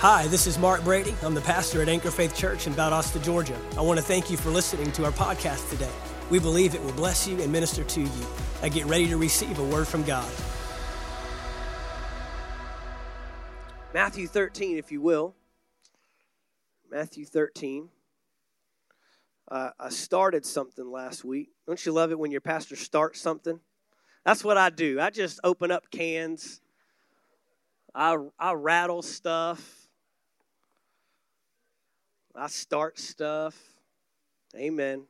Hi, this is Mark Brady. I'm the pastor at Anchor Faith Church in Valdosta, Georgia. I want to thank you for listening to our podcast today. We believe it will bless you and minister to you. I get ready to receive a word from God. Matthew 13, if you will. Matthew 13. Uh, I started something last week. Don't you love it when your pastor starts something? That's what I do. I just open up cans. I, I rattle stuff. I start stuff. Amen.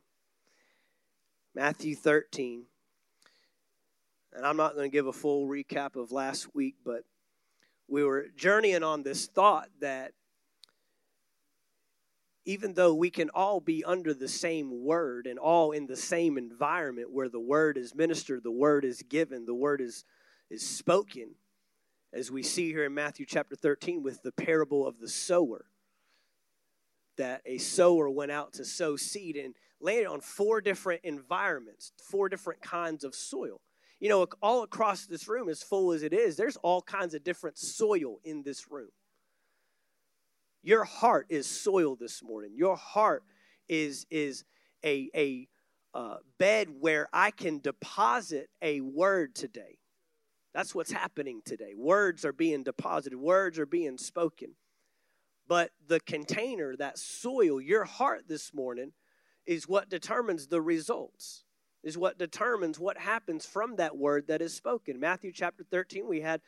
Matthew 13. And I'm not going to give a full recap of last week, but we were journeying on this thought that even though we can all be under the same word and all in the same environment where the word is ministered, the word is given, the word is, is spoken, as we see here in Matthew chapter 13 with the parable of the sower that a sower went out to sow seed and landed on four different environments, four different kinds of soil. You know, all across this room, as full as it is, there's all kinds of different soil in this room. Your heart is soil this morning. Your heart is is a a uh, bed where I can deposit a word today. That's what's happening today. Words are being deposited. Words are being spoken. But the container, that soil, your heart this morning, is what determines the results, is what determines what happens from that word that is spoken. Matthew chapter 13, we had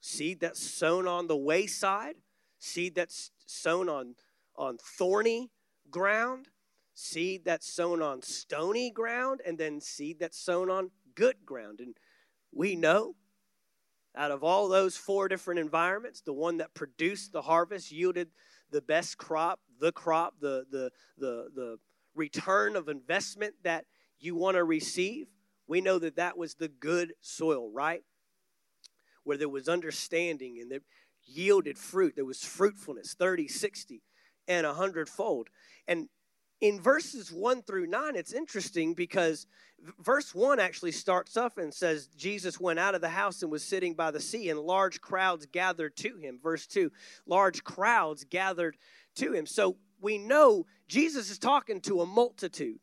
seed that's sown on the wayside, seed that's sown on, on thorny ground, seed that's sown on stony ground, and then seed that's sown on good ground. And we know out of all those four different environments, the one that produced the harvest yielded the best crop, the crop, the, the, the, the return of investment that you want to receive. We know that that was the good soil, right? Where there was understanding and that yielded fruit. There was fruitfulness, 30, 60, and a hundredfold. And in verses 1 through 9, it's interesting because verse 1 actually starts off and says, Jesus went out of the house and was sitting by the sea, and large crowds gathered to him. Verse 2, large crowds gathered to him. So we know Jesus is talking to a multitude.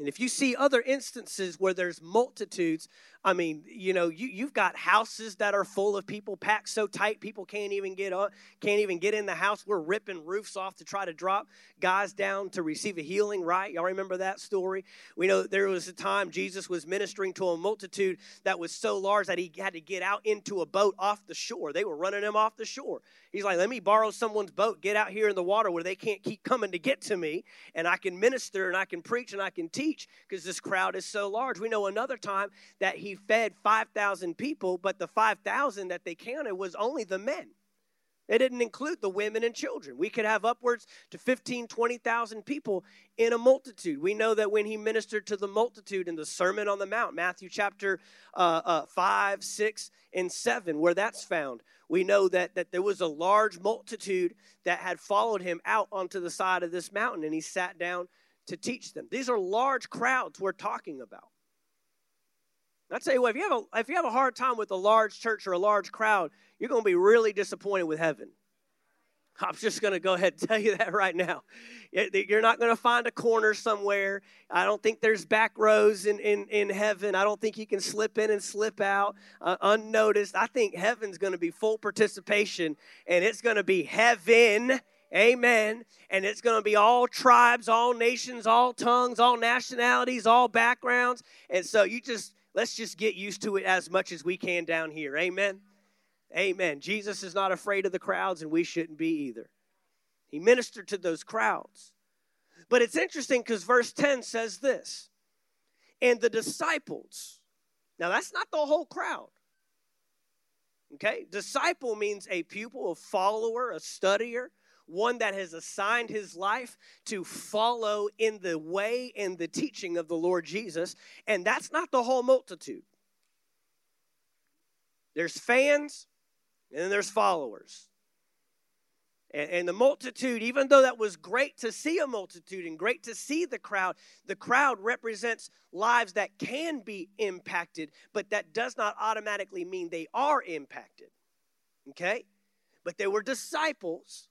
And if you see other instances where there's multitudes, I mean, you know, you, you've got houses that are full of people packed so tight people can't even get on, can't even get in the house. We're ripping roofs off to try to drop guys down to receive a healing, right? Y'all remember that story? We know there was a time Jesus was ministering to a multitude that was so large that he had to get out into a boat off the shore. They were running him off the shore. He's like, let me borrow someone's boat, get out here in the water where they can't keep coming to get to me, and I can minister and I can preach and I can teach because this crowd is so large. We know another time that he fed 5,000 people, but the 5,000 that they counted was only the men. It didn't include the women and children. We could have upwards to 15, 20,000 people in a multitude. We know that when he ministered to the multitude in the Sermon on the Mount, Matthew chapter uh, uh, 5, 6, and 7, where that's found, we know that, that there was a large multitude that had followed him out onto the side of this mountain, and he sat down to teach them. These are large crowds we're talking about. I tell you what, if you have a if you have a hard time with a large church or a large crowd, you're going to be really disappointed with heaven. I'm just going to go ahead and tell you that right now. You're not going to find a corner somewhere. I don't think there's back rows in, in, in heaven. I don't think you can slip in and slip out uh, unnoticed. I think heaven's going to be full participation and it's going to be heaven. Amen. And it's going to be all tribes, all nations, all tongues, all nationalities, all backgrounds. And so you just, let's just get used to it as much as we can down here. Amen. Amen. Jesus is not afraid of the crowds, and we shouldn't be either. He ministered to those crowds. But it's interesting because verse 10 says this and the disciples. Now, that's not the whole crowd. Okay? Disciple means a pupil, a follower, a studier, one that has assigned his life to follow in the way and the teaching of the Lord Jesus. And that's not the whole multitude. There's fans, and then there's followers. And, and, the multitude, even though that was great to see a multitude and great to see the crowd, the crowd represents lives that can be impacted, but that does not automatically mean they are impacted. Okay? but they were disciples.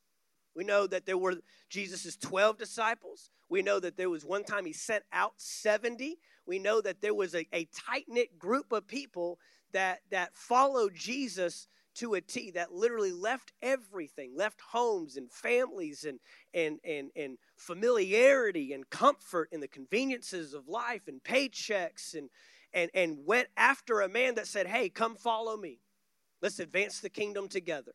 We know that there were Jesus' 12 disciples. We know that there was one time he sent out 70. We know that there was a, a tight knit group of people that, that followed Jesus to a T, that literally left everything, left homes and families and, and, and, and familiarity and comfort and the conveniences of life and paychecks and, and, and went after a man that said, Hey, come follow me. Let's advance the kingdom together.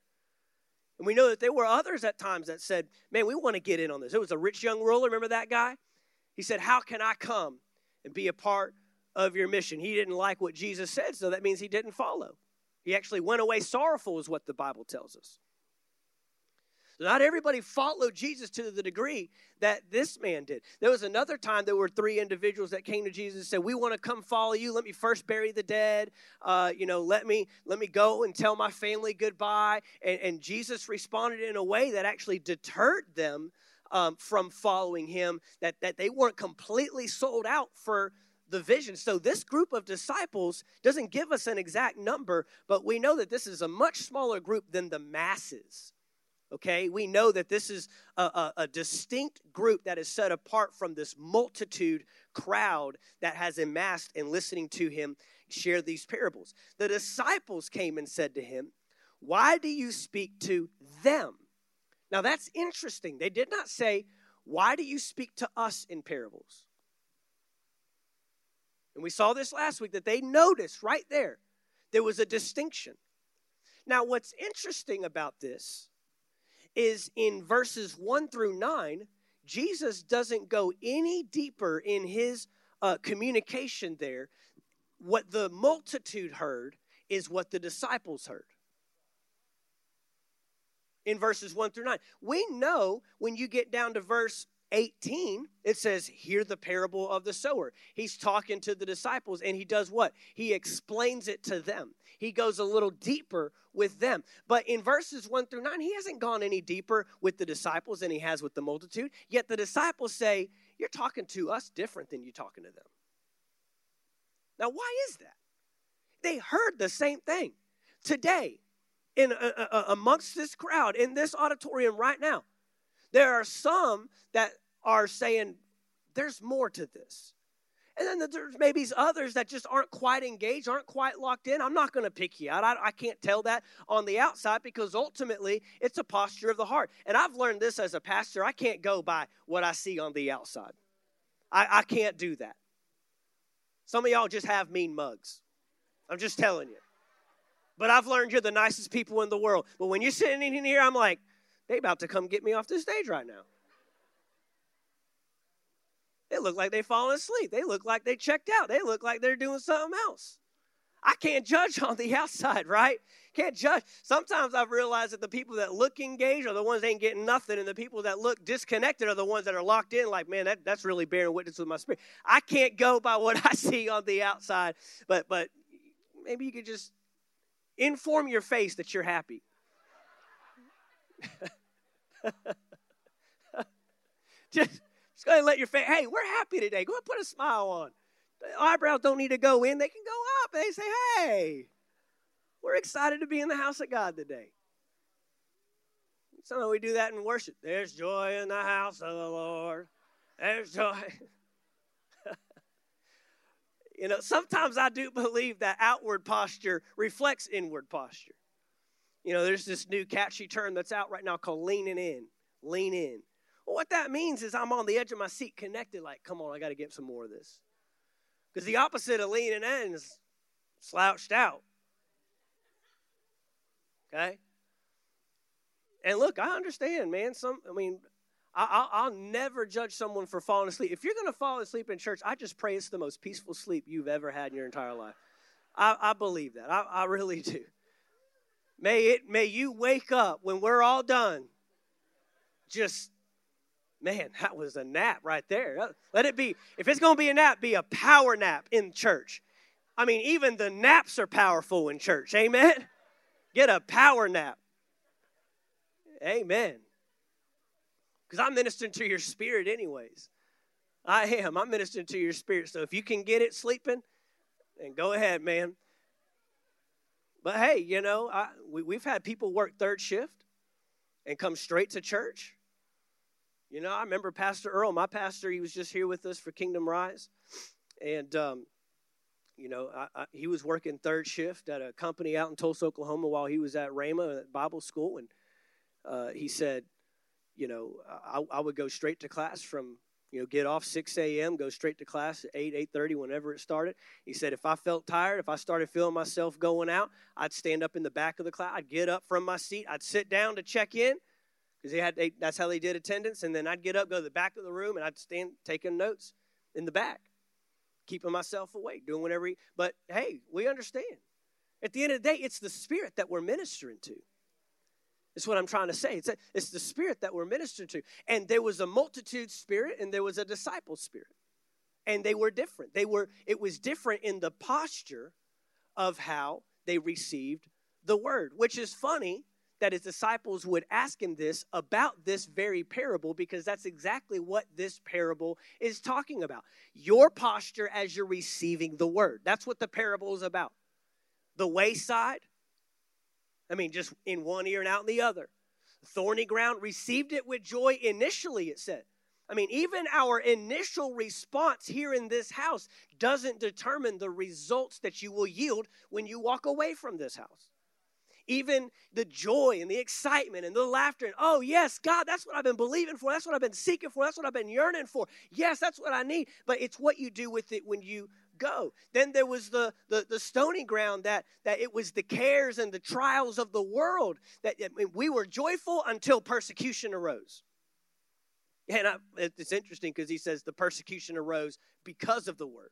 And we know that there were others at times that said, Man, we want to get in on this. It was a rich young ruler, remember that guy? He said, How can I come and be a part of your mission? He didn't like what Jesus said, so that means he didn't follow. He actually went away sorrowful, is what the Bible tells us. Not everybody followed Jesus to the degree that this man did. There was another time there were three individuals that came to Jesus and said, "We want to come follow you. Let me first bury the dead. Uh, you know, let me let me go and tell my family goodbye." And, and Jesus responded in a way that actually deterred them um, from following him. That that they weren't completely sold out for the vision. So this group of disciples doesn't give us an exact number, but we know that this is a much smaller group than the masses okay? We know that this is a, a, a, distinct group that is set apart from this multitude crowd that has amassed and listening to him share these parables. The disciples came and said to him why do you speak to them? Now that's interesting. They did not say why do you speak to us in parables? And we saw this last week that they noticed right there there was a distinction. Now what's interesting about this is in verses 1 through 9, Jesus doesn't go any deeper in his uh, communication there. What the multitude heard is what the disciples heard. In verses 1 through 9. We know when you get down to verse 18, it says, Hear the parable of the sower. He's talking to the disciples and he does what? He explains it to them. He goes a little deeper with them. But in verses 1 through 9, he hasn't gone any deeper with the disciples than he has with the multitude. Yet the disciples say, You're talking to us different than you're talking to them. Now, why is that? They heard the same thing. Today, in uh, uh, uh amongst this crowd, in this auditorium right now, there are some that are saying, there's more to this. And then there's maybe others that just aren't quite engaged, aren't quite locked in. I'm not going to pick you out. I, I, can't tell that on the outside because ultimately it's a posture of the heart. And I've learned this as a pastor. I can't go by what I see on the outside. I, I can't do that. Some of y'all just have mean mugs. I'm just telling you. But I've learned you're the nicest people in the world. But when you're sitting in here, I'm like, they about to come get me off the stage right now. They look like they've fallen asleep. They look like they checked out. They look like they're doing something else. I can't judge on the outside, right? Can't judge. Sometimes I've realized that the people that look engaged are the ones that ain't getting nothing, and the people that look disconnected are the ones that are locked in, like, man, that, that's really bearing witness with my spirit. I can't go by what I see on the outside, but but maybe you could just inform your face that you're happy. just, just go ahead and let your face, hey, we're happy today. Go ahead and put a smile on. The eyebrows don't need to go in, they can go up. They say, hey, we're excited to be in the house of God today. Sometimes we do that in worship. There's joy in the house of the Lord. There's joy. you know, sometimes I do believe that outward posture reflects inward posture. You know, there's this new catchy term that's out right now called leaning in. Lean in. What that means is I'm on the edge of my seat connected, like, come on, I got to get some more of this. Because the opposite of leaning in is slouched out. Okay? And look, I understand, man. Some, I mean, I, will never judge someone for falling asleep. If you're going to fall asleep in church, I just pray it's the most peaceful sleep you've ever had in your entire life. I, I believe that. I, I really do. May it may you wake up when we're all done. Just man, that was a nap right there. Let it be. If it's going to be a nap, be a power nap in church. I mean, even the naps are powerful in church. Amen. Get a power nap. Amen. Because I'm ministering to your spirit, anyways. I am. I'm ministering to your spirit. So if you can get it sleeping, then go ahead, man. But hey, you know, I, we, we've had people work third shift. and come straight to church. You know, I remember Pastor Earl, my pastor, he was just here with us for Kingdom Rise. And, um, you know, I, I, he was working third shift at a company out in Tulsa, Oklahoma while he was at at Bible school. And uh, he said, you know, I, I would go straight to class from you know, get off 6 a.m., go straight to class at 8, 8.30, whenever it started. He said if I felt tired, if I started feeling myself going out, I'd stand up in the back of the class. I'd get up from my seat. I'd sit down to check in because had they, that's how they did attendance. And then I'd get up, go to the back of the room, and I'd stand taking notes in the back, keeping myself awake, doing whatever. He, but hey, we understand. At the end of the day, it's the spirit that we're ministering to. Is what I'm trying to say. It's, a, it's the spirit that we're ministering to. And there was a multitude spirit and there was a disciple spirit. And they were different. They were, it was different in the posture of how they received the word, which is funny that his disciples would ask him this about this very parable because that's exactly what this parable is talking about. Your posture as you're receiving the word. That's what the parable is about. The wayside, I mean, just in one ear and out in the other. Thorny ground received it with joy initially, it said. I mean, even our initial response here in this house doesn't determine the results that you will yield when you walk away from this house. Even the joy and the excitement and the laughter, and oh, yes, God, that's what I've been believing for. That's what I've been seeking for. That's what I've been yearning for. Yes, that's what I need. But it's what you do with it when you go. Then there was the, the, the stony ground that, that it was the cares and the trials of the world that I mean, we were joyful until persecution arose. And I, it's interesting because he says the persecution arose because of the word.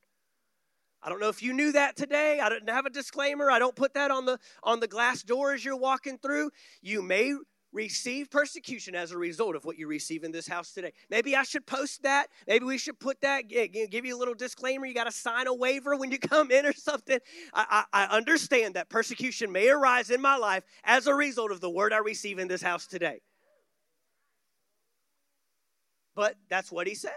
I don't know if you knew that today. I don't have a disclaimer. I don't put that on the on the glass door as you're walking through. You may receive persecution as a result of what you receive in this house today. Maybe I should post that. Maybe we should put that, give you a little disclaimer. You got to sign a waiver when you come in or something. I, I, I understand that persecution may arise in my life as a result of the word I receive in this house today. But that's what he says.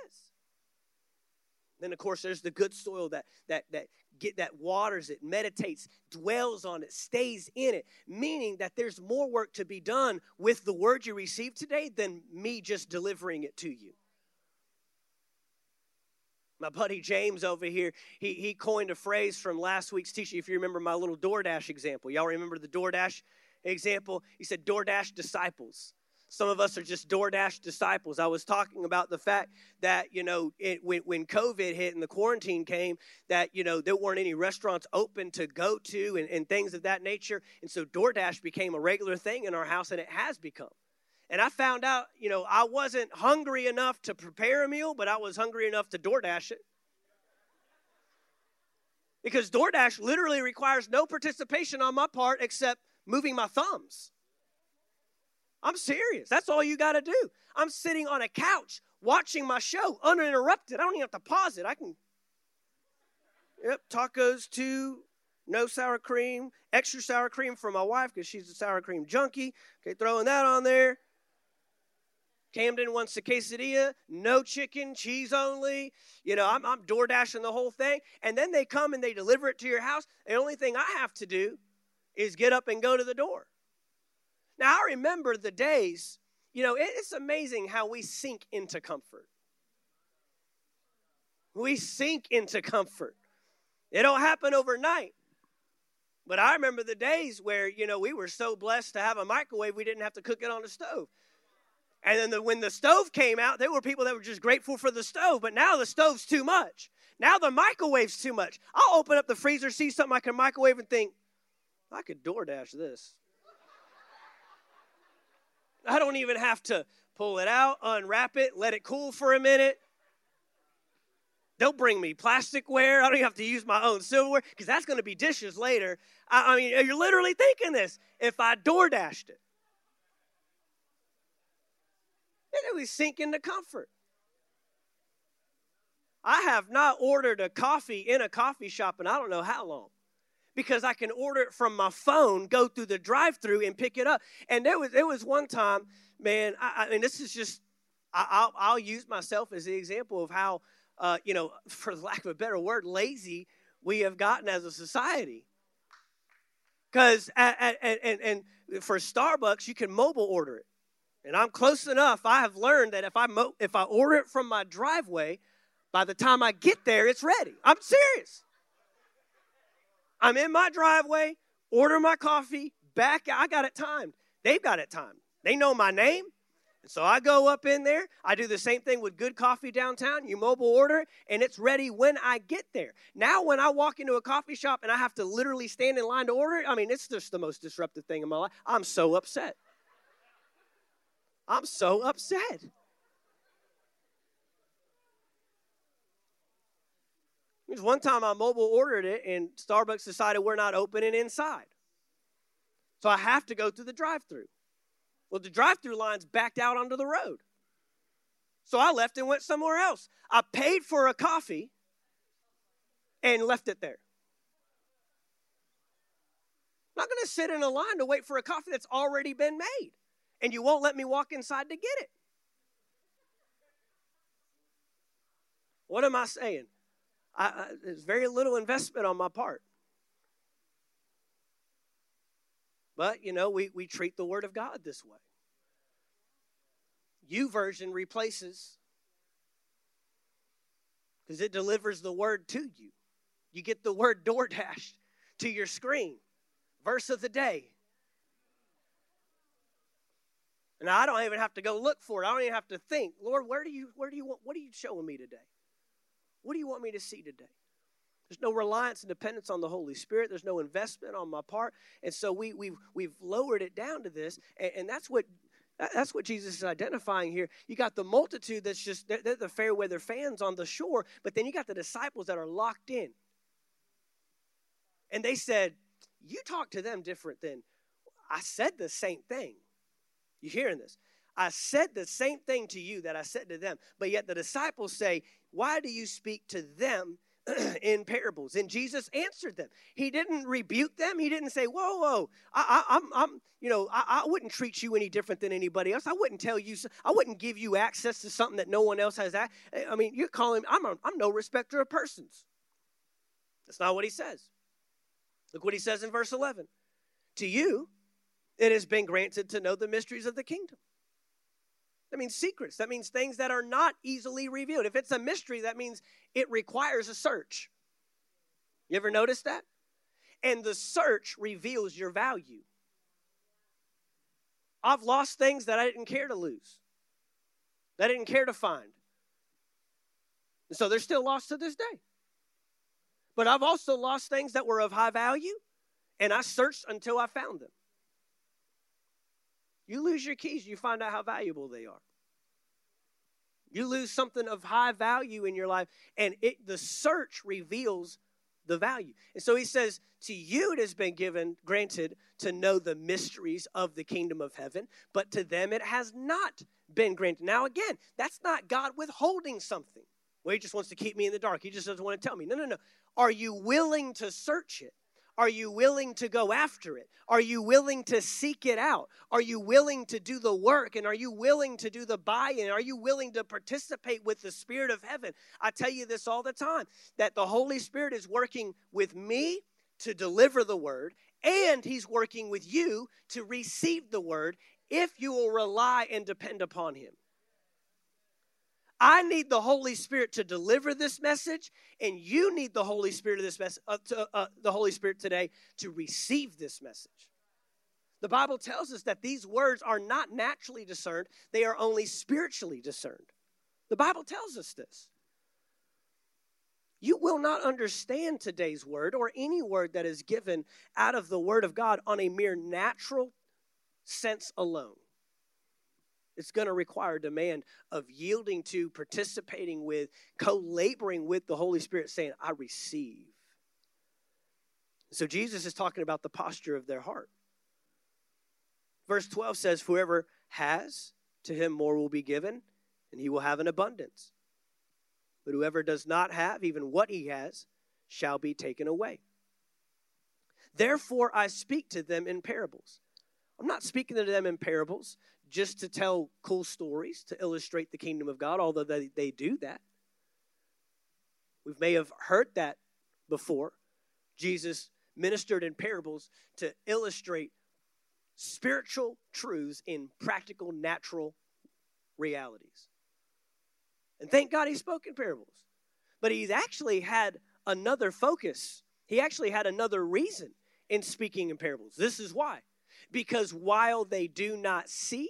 Then, of course, there's the good soil that, that, that get that waters it, meditates, dwells on it, stays in it, meaning that there's more work to be done with the word you received today than me just delivering it to you. My buddy James over here, he, he coined a phrase from last week's teaching. If you remember my little DoorDash example, y'all remember the DoorDash example? He said, DoorDash disciples. Some of us are just DoorDash disciples. I was talking about the fact that, you know, it, when, when COVID hit and the quarantine came, that, you know, there weren't any restaurants open to go to and, and things of that nature. And so DoorDash became a regular thing in our house, and it has become. And I found out, you know, I wasn't hungry enough to prepare a meal, but I was hungry enough to DoorDash it. Because DoorDash literally requires no participation on my part except moving my thumbs. I'm serious. That's all you got to do. I'm sitting on a couch watching my show uninterrupted. I don't even have to pause it. I can. Yep, tacos two, no sour cream, extra sour cream for my wife because she's a sour cream junkie. Okay, throwing that on there. Camden wants a quesadilla, no chicken, cheese only. You know, I'm, I'm door dashing the whole thing. And then they come and they deliver it to your house. The only thing I have to do is get up and go to the door. Now, I remember the days, you know, it's amazing how we sink into comfort. We sink into comfort. It don't happen overnight. But I remember the days where, you know, we were so blessed to have a microwave, we didn't have to cook it on the stove. And then the, when the stove came out, there were people that were just grateful for the stove, but now the stove's too much. Now the microwave's too much. I'll open up the freezer, see something I can microwave, and think, I could DoorDash this. I don't even have to pull it out, unwrap it, let it cool for a minute. They'll bring me plasticware. I don't even have to use my own silverware because that's going to be dishes later. I, I, mean, you're literally thinking this. If I door dashed it, it would sink into comfort. I have not ordered a coffee in a coffee shop and I don't know how long because I can order it from my phone, go through the drive-through, and pick it up. And there was there was one time, man. I, I mean, this is just I, will I'll use myself as the example of how uh, you know, for lack of a better word, lazy we have gotten as a society. Because and, and, and for Starbucks, you can mobile order it. And I'm close enough. I have learned that if I mo- if I order it from my driveway, by the time I get there, it's ready. I'm serious. I'm in my driveway, order my coffee, back. I got it timed. They've got it timed. They know my name. And so I go up in there. I do the same thing with good coffee downtown. You mobile order and it's ready when I get there. Now, when I walk into a coffee shop and I have to literally stand in line to order it, I mean, it's just the most disruptive thing in my life. I'm so upset. I'm so upset. Because one time I mobile ordered it, and Starbucks decided we're not opening inside. So I have to go through the drive through. Well, the drive through line's backed out onto the road. So I left and went somewhere else. I paid for a coffee and left it there. I'm not going to sit in a line to wait for a coffee that's already been made, and you won't let me walk inside to get it. What am I saying? I, there's very little investment on my part. But, you know, we, we treat the Word of God this way. YouVersion replaces because it delivers the Word to you. You get the word door DoorDash to your screen. Verse of the day. And I don't even have to go look for it. I don't even have to think, Lord, where do you where do you want what are you showing me today? What do you want me to see today? There's no reliance and dependence on the Holy Spirit. There's no investment on my part. And so we, we've, we've lowered it down to this. And, and that's what that's what Jesus is identifying here. You got the multitude that's just, they're, they're the fair weather fans on the shore, but then you got the disciples that are locked in. And they said, You talk to them different than I said the same thing. You hearing this? I said the same thing to you that I said to them, but yet the disciples say, Why do you speak to them in parables. And Jesus answered them. He didn't rebuke them. He didn't say, "Whoa, whoa, I, am I'm, I'm, you know, I, I, wouldn't treat you any different than anybody else. I wouldn't tell you, I wouldn't give you access to something that no one else has." I mean, you're calling. I'm, a, I'm no respecter of persons. That's not what he says. Look what he says in verse 11. To you, it has been granted to know the mysteries of the kingdom. That means secrets. That means things that are not easily revealed. If it's a mystery, that means it requires a search. You ever notice that? And the search reveals your value. I've lost things that I didn't care to lose, that I didn't care to find. And so they're still lost to this day. But I've also lost things that were of high value, and I searched until I found them. You lose your keys, you find out how valuable they are. You lose something of high value in your life, and it the search reveals the value. And so he says, To you it has been given, granted, to know the mysteries of the kingdom of heaven, but to them it has not been granted. Now, again, that's not God withholding something. Well, he just wants to keep me in the dark. He just doesn't want to tell me. No, no, no. Are you willing to search it? Are you willing to go after it? Are you willing to seek it out? Are you willing to do the work? And are you willing to do the buy in? Are you willing to participate with the Spirit of heaven? I tell you this all the time that the Holy Spirit is working with me to deliver the word, and He's working with you to receive the word if you will rely and depend upon Him. I need the Holy Spirit to deliver this message, and you need the Holy Spirit of this message, uh, to, uh, the Holy Spirit today to receive this message. The Bible tells us that these words are not naturally discerned; they are only spiritually discerned. The Bible tells us this. You will not understand today's word or any word that is given out of the Word of God on a mere natural sense alone. It's going to require demand of yielding to, participating with, co laboring with the Holy Spirit, saying, I receive. So Jesus is talking about the posture of their heart. Verse 12 says, Whoever has, to him more will be given, and he will have an abundance. But whoever does not have, even what he has, shall be taken away. Therefore, I speak to them in parables. I'm not speaking to them in parables just to tell cool stories to illustrate the kingdom of God, although they, they do that. We may have heard that before. Jesus ministered in parables to illustrate spiritual truths in practical, natural realities. And thank God he spoke in parables. But he's actually had another focus. He actually had another reason in speaking in parables. This is why. Because while they do not see,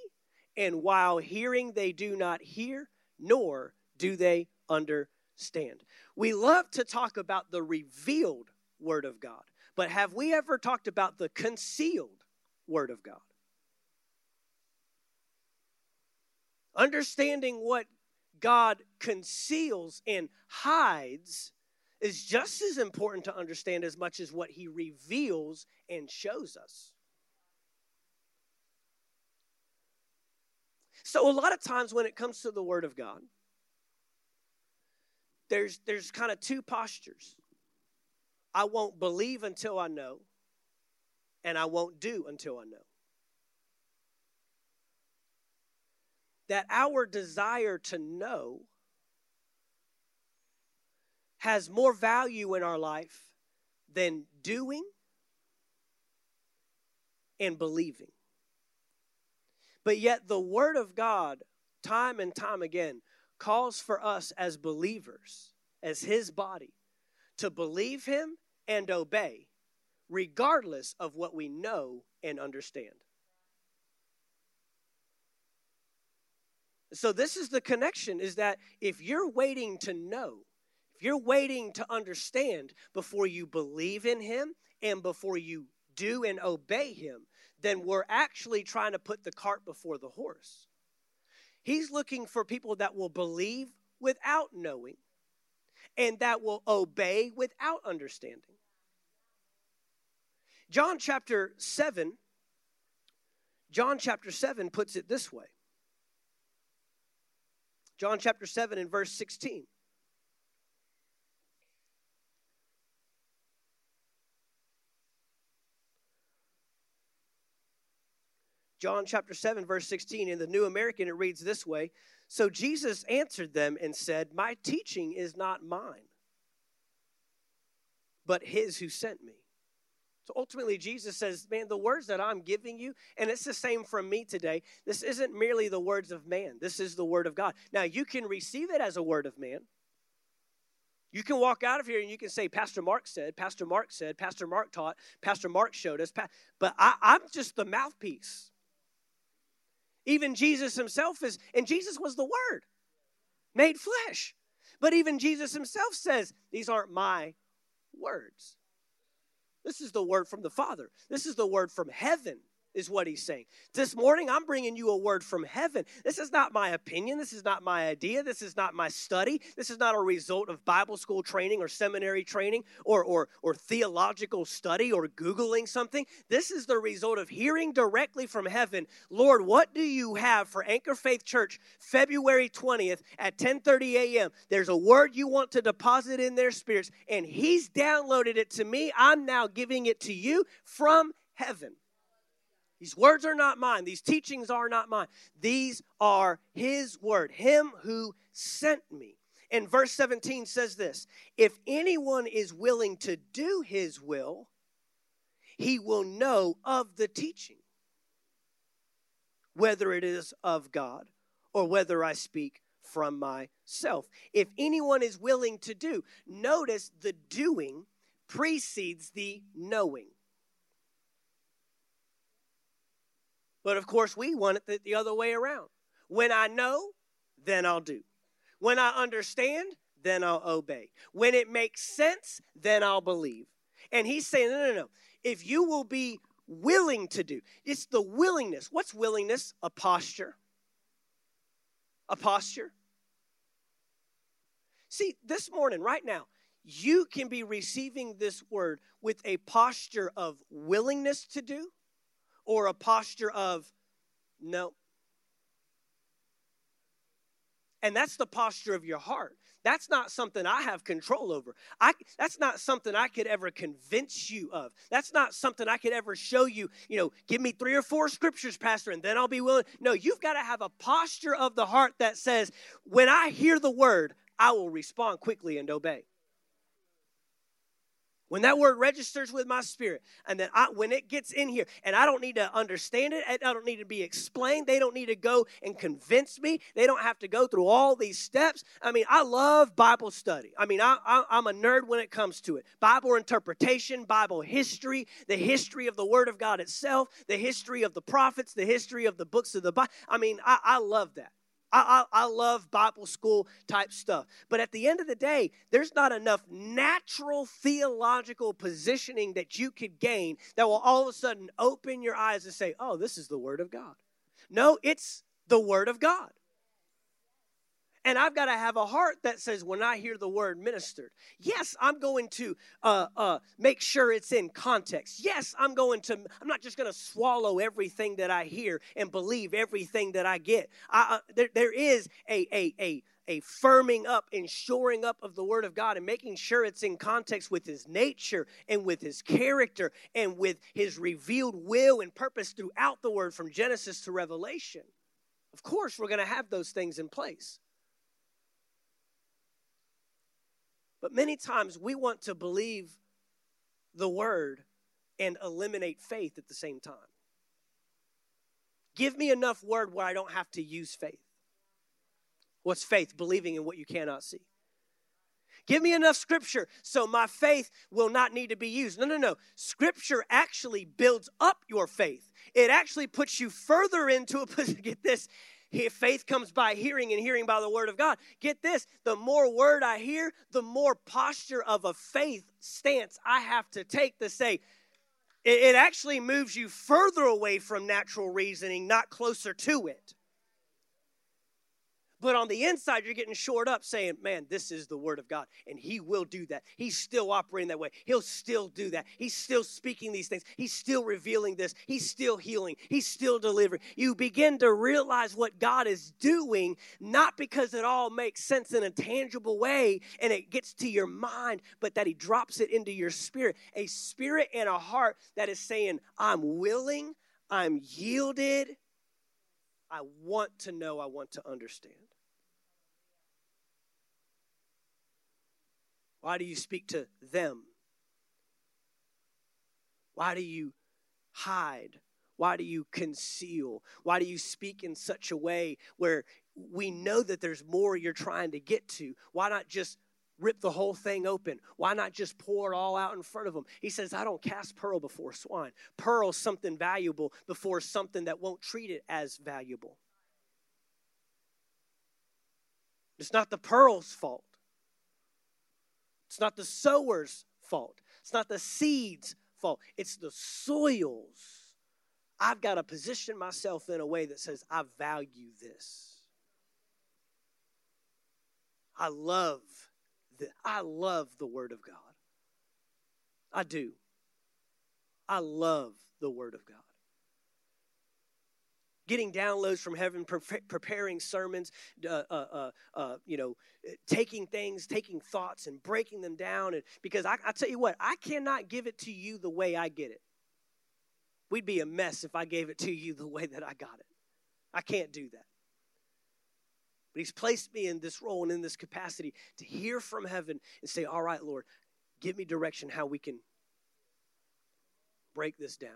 and while hearing they do not hear, nor do they understand. We love to talk about the revealed Word of God, but have we ever talked about the concealed Word of God? Understanding what God conceals and hides is just as important to understand as much as what He reveals and shows us. So, a lot of times when it comes to the Word of God, there's, there's kind of two postures. I won't believe until I know, and I won't do until I know. That our desire to know has more value in our life than doing and believing. But yet, the Word of God, time and time again, calls for us as believers, as His body, to believe Him and obey, regardless of what we know and understand. So, this is the connection is that if you're waiting to know, if you're waiting to understand before you believe in Him and before you do and obey Him, then we're actually trying to put the cart before the horse. He's looking for people that will believe without knowing and that will obey without understanding. John chapter 7 John chapter 7 puts it this way. John chapter 7 and verse 16. John chapter 7, verse 16, in the New American, it reads this way So Jesus answered them and said, My teaching is not mine, but his who sent me. So ultimately, Jesus says, Man, the words that I'm giving you, and it's the same from me today, this isn't merely the words of man. This is the word of God. Now, you can receive it as a word of man. You can walk out of here and you can say, Pastor Mark said, Pastor Mark said, Pastor Mark taught, Pastor Mark showed us. But I, I'm just the mouthpiece. Even Jesus himself is, and Jesus was the Word made flesh. But even Jesus himself says, These aren't my words. This is the word from the Father. This is the word from heaven is what he's saying. This morning, I'm bringing you a word from heaven. This is not my opinion. This is not my idea. This is not my study. This is not a result of Bible school training or seminary training or, or, or theological study or Googling something. This is the result of hearing directly from heaven Lord, what do you have for Anchor Faith Church February 20th at 10:30 a.m.? There's a word you want to deposit in their spirits, and he's downloaded it to me. I'm now giving it to you from heaven. These words are not mine. These teachings are not mine. These are His word, Him who sent me. And verse 17 says this If anyone is willing to do His will, he will know of the teaching, whether it is of God or whether I speak from myself. If anyone is willing to do, notice the doing precedes the knowing. But of course, we want it the other way around. When I know, then I'll do. When I understand, then I'll obey. When it makes sense, then I'll believe. And he's saying, no, no, no. If you will be willing to do, it's the willingness. What's willingness? A posture. A posture. See, this morning, right now, you can be receiving this word with a posture of willingness to do or a posture of no. And that's the posture of your heart. That's not something I have control over. I, that's not something I could ever convince you of. That's not something I could ever show you, you know, give me three or four scriptures, Pastor, and then I'll be willing. No, you've got to have a posture of the heart that says, when I hear the word, I will respond quickly and obey. When that word registers with my spirit, and then I, when it gets in here, and I don't need to understand it, I don't need to be explained, they don't need to go and convince me, they don't have to go through all these steps. I mean, I love Bible study. I mean, I, I, I'm a nerd when it comes to it. Bible interpretation, Bible history, the history of the Word of God itself, the history of the prophets, the history of the books of the Bible. I mean, I, I love that. I, I, I, love Bible school type stuff. But at the end of the day, there's not enough natural theological positioning that you could gain that will all of a sudden open your eyes and say, oh, this is the Word of God. No, it's the Word of God. And I've got to have a heart that says, when I hear the word ministered, yes, I'm going to uh, uh, make sure it's in context. Yes, I'm going to, I'm not just going to swallow everything that I hear and believe everything that I get. I, uh, there, there is a, a, a, a firming up and shoring up of the Word of God and making sure it's in context with His nature and with His character and with His revealed will and purpose throughout the Word from Genesis to Revelation. Of course, we're going to have those things in place. But many times we want to believe the word and eliminate faith at the same time. Give me enough word where I don't have to use faith. What's faith? Believing in what you cannot see. Give me enough scripture so my faith will not need to be used. No, no, no. Scripture actually builds up your faith. It actually puts you further into a position. Get this faith comes by hearing and hearing by the word of God. Get this the more word I hear, the more posture of a faith stance I have to take to say, it actually moves you further away from natural reasoning, not closer to it. But on the inside, you're getting shored up saying, man, this is the word of God. And he will do that. He's still operating that way. He'll still do that. He's still speaking these things. He's still revealing this. He's still healing. He's still delivering. You begin to realize what God is doing, not because it all makes sense in a tangible way and it gets to your mind, but that he drops it into your spirit. A spirit and a heart that is saying, I'm willing, I'm yielded. I want to know, I want to understand. Why do you speak to them? Why do you hide? Why do you conceal? Why do you speak in such a way where we know that there's more you're trying to get to? Why not just rip the whole thing open? Why not just pour it all out in front of them? He says, I don't cast pearl before swine. Pearl something valuable before something that won't treat it as valuable. It's not the pearl's fault. It's not the sower's fault. It's not the seed's fault. It's the soil's. I've got to position myself in a way that says, I value this. I love the, I love the Word of God. I do. I love the Word of God getting downloads from heaven, pre- preparing sermons, uh, uh, uh, uh, you know, taking things, taking thoughts, and breaking them down. And because I, I tell you what, I cannot give it to you the way I get it. We'd be a mess if I gave it to you the way that I got it. I can't do that. But He's placed me in this role and in this capacity to hear from heaven and say, All right, Lord, give me direction how we can break this down.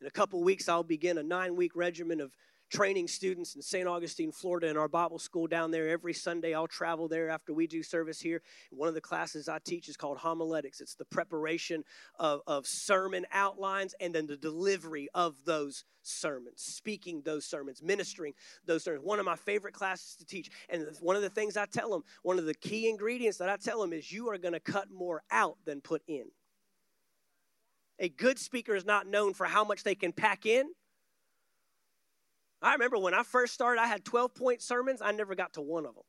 In a couple weeks, I'll begin a nine week regimen of training students in St. Augustine, Florida, in our Bible school down there. Every Sunday, I'll travel there after we do service here. One of the classes I teach is called homiletics. It's the preparation of, of sermon outlines and then the delivery of those sermons, speaking those sermons, ministering those sermons. One of my favorite classes to teach. And one of the things I tell them, one of the key ingredients that I tell them is you are going to cut more out than put in. A good speaker is not known for how much they can pack in. I remember when I first started, I had 12 point sermons. I never got to one of them.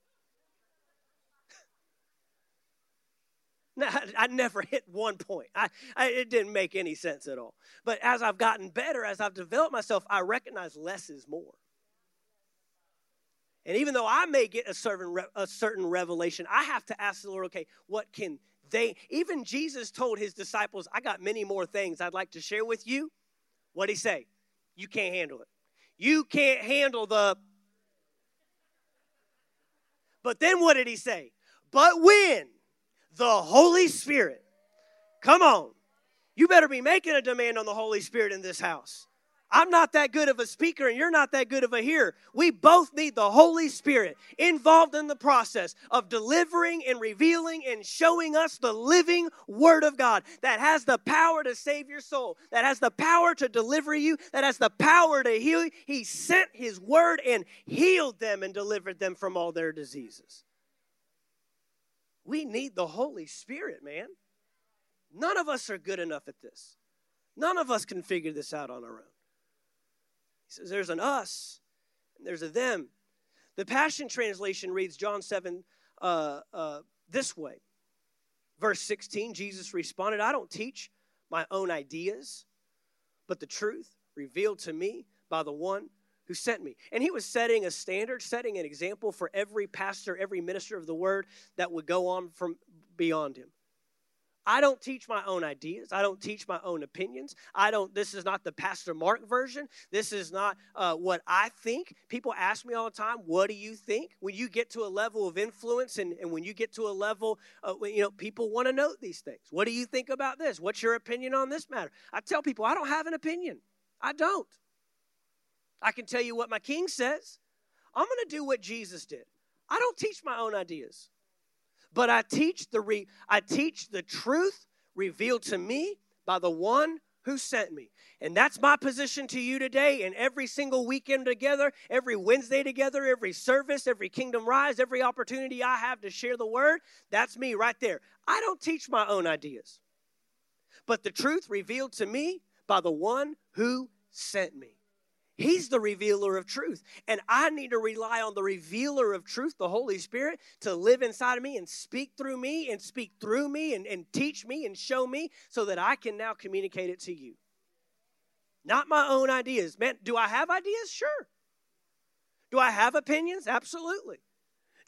I, never hit one point. I, I, it didn't make any sense at all. But as I've gotten better, as I've developed myself, I recognize less is more. And even though I may get a certain, a certain revelation, I have to ask the Lord, okay, what can they even Jesus told his disciples, I got many more things I'd like to share with you. What'd he say? You can't handle it. You can't handle the. But then what did he say? But when the Holy Spirit. Come on. You better be making a demand on the Holy Spirit in this house. I'm not that good of a speaker and you're not that good of a hearer. We both need the Holy Spirit involved in the process of delivering and revealing and showing us the living Word of God that has the power to save your soul, that has the power to deliver you, that has the power to heal you. He sent His Word and healed them and delivered them from all their diseases. We need the Holy Spirit, man. None of us are good enough at this. None of us can figure this out on our own. He says there's an us and there's a them. The Passion Translation reads John 7 uh, uh, this way. Verse 16 Jesus responded, I don't teach my own ideas, but the truth revealed to me by the one who sent me. And he was setting a standard, setting an example for every pastor, every minister of the word that would go on from beyond him. I don't teach my own ideas. I don't teach my own opinions. I don't, this is not the Pastor Mark version. This is not uh, what I think. People ask me all the time, what do you think? When you get to a level of influence and, and when you get to a level, uh, you know, people want to know these things. What do you think about this? What's your opinion on this matter? I tell people, I don't have an opinion. I don't. I can tell you what my king says. I'm going to do what Jesus did. I don't teach my own ideas but I teach the re- I teach the truth revealed to me by the one who sent me. And that's my position to you today. And every single weekend together, every Wednesday together, every service, every Kingdom Rise, every opportunity I have to share the word, that's me right there. I don't teach my own ideas, but the truth revealed to me by the one who sent me. He's the revealer of truth. And I need to rely on the revealer of truth, the Holy Spirit, to live inside of me and speak through me and speak through me and, and teach me and show me so that I can now communicate it to you. Not my own ideas. Man, do I have ideas? Sure. Do I have opinions? Absolutely.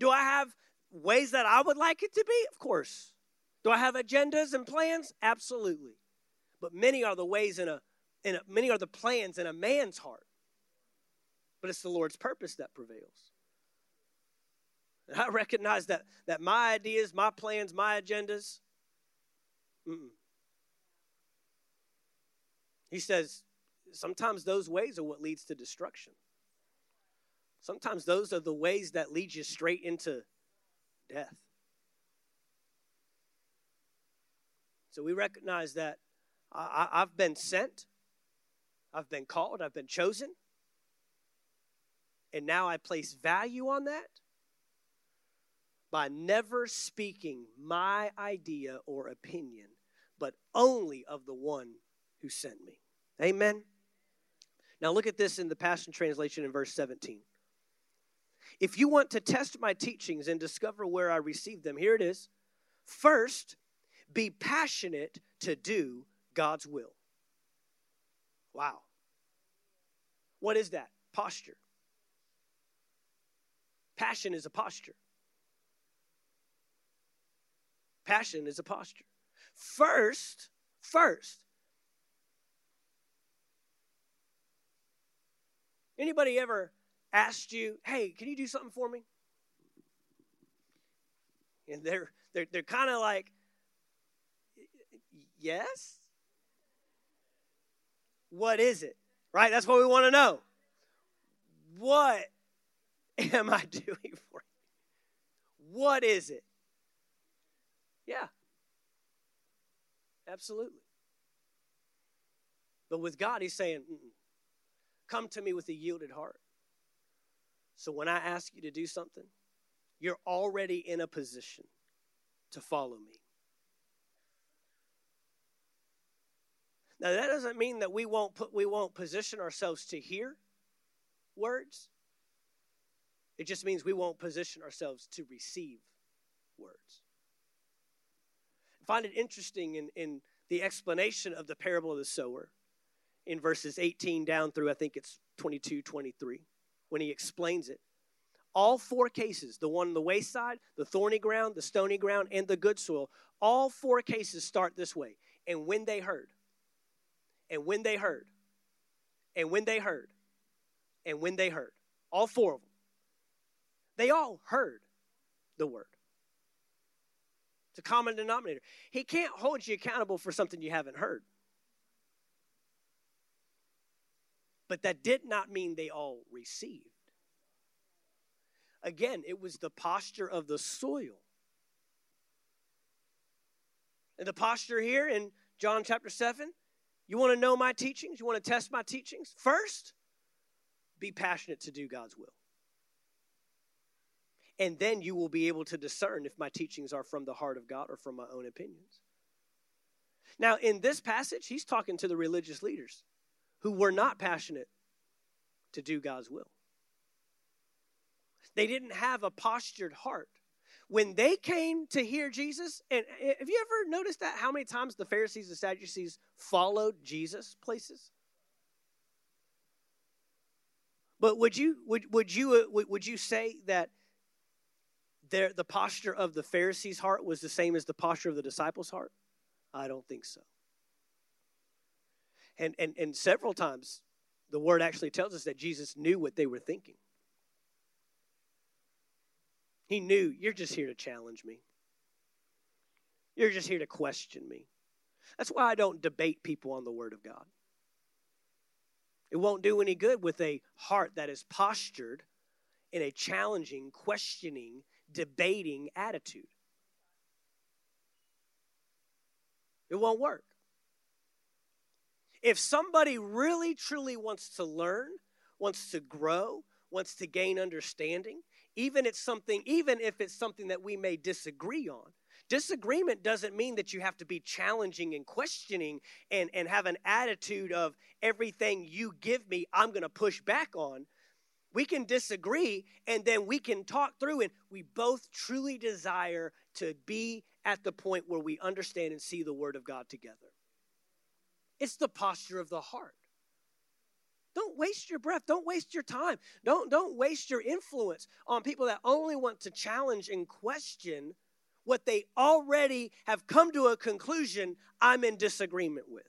Do I have ways that I would like it to be? Of course. Do I have agendas and plans? Absolutely. But many are the ways in a, in a many are the plans in a man's heart but it's the Lord's purpose that prevails. And I recognize that, that my ideas, my plans, my agendas, mm-mm. he says, sometimes those ways are what leads to destruction. Sometimes those are the ways that lead you straight into death. So we recognize that I, have been sent, I've been called, I've been chosen. And now I place value on that by never speaking my idea or opinion, but only of the one who sent me. Amen. Now look at this in the Passion Translation in verse 17. If you want to test my teachings and discover where I received them, here it is. First, be passionate to do God's will. Wow. What is that? Posture. Passion is a posture. Passion is a posture. First, first, anybody ever asked you, hey, can you do something for me? And they're they're they're kind of like, yes. What is it? Right? That's what we want to know. What am I doing for you? What is it? Yeah. Absolutely. But with God, He's saying, Come to me with a yielded heart. So when I ask you to do something, you're already in a position to follow me. Now that doesn't mean that we won't put we won't position ourselves to hear words. It just means we won't position ourselves to receive words. I find it interesting in, in the explanation of the parable of the sower in verses 18 down through, I think it's 22, 23, when he explains it. All four cases, the one on the wayside, the thorny ground, the stony ground, and the good soil, all four cases start this way. And when they heard, and when they heard, and when they heard, and when they heard, all four of them they all heard the word. It's a common denominator. He can't hold you accountable for something you haven't heard. But that did not mean they all received. Again, it was the posture of the soil. And the posture here in John chapter 7, you want to know my teachings? You want to test my teachings? First, be passionate to do God's will. And then you will be able to discern if my teachings are from the heart of God or from my own opinions. Now, in this passage, he's talking to the religious leaders who were not passionate to do God's will. They didn't have a postured heart. When they came to hear Jesus, and eh, have you ever noticed that how many times the Pharisees and Sadducees followed Jesus places? But would you would would you would you say that the posture of the Pharisees' heart was the same as the posture of the disciples' heart? I don't think so. And, and, and several times, the word actually tells us that Jesus knew what they were thinking. He knew, you're just here to challenge me. You're just here to question me. That's why I don't debate people on the Word of God. It won't do any good with a heart that is postured in a challenging, questioning, debating attitude. It won't work. If somebody really truly wants to learn, wants to grow, wants to gain understanding, even it's something even if it's something that we may disagree on. Disagreement doesn't mean that you have to be challenging and questioning and, and have an attitude of everything you give me, I'm going to push back on. We can disagree and then we can talk through and we both truly desire to be at the point where we understand and see the Word of God together. It's the posture of the heart. Don't waste your breath. Don't waste your time. Don't, don't waste your influence on people that only want to challenge and question what they already have come to a conclusion I'm in disagreement with.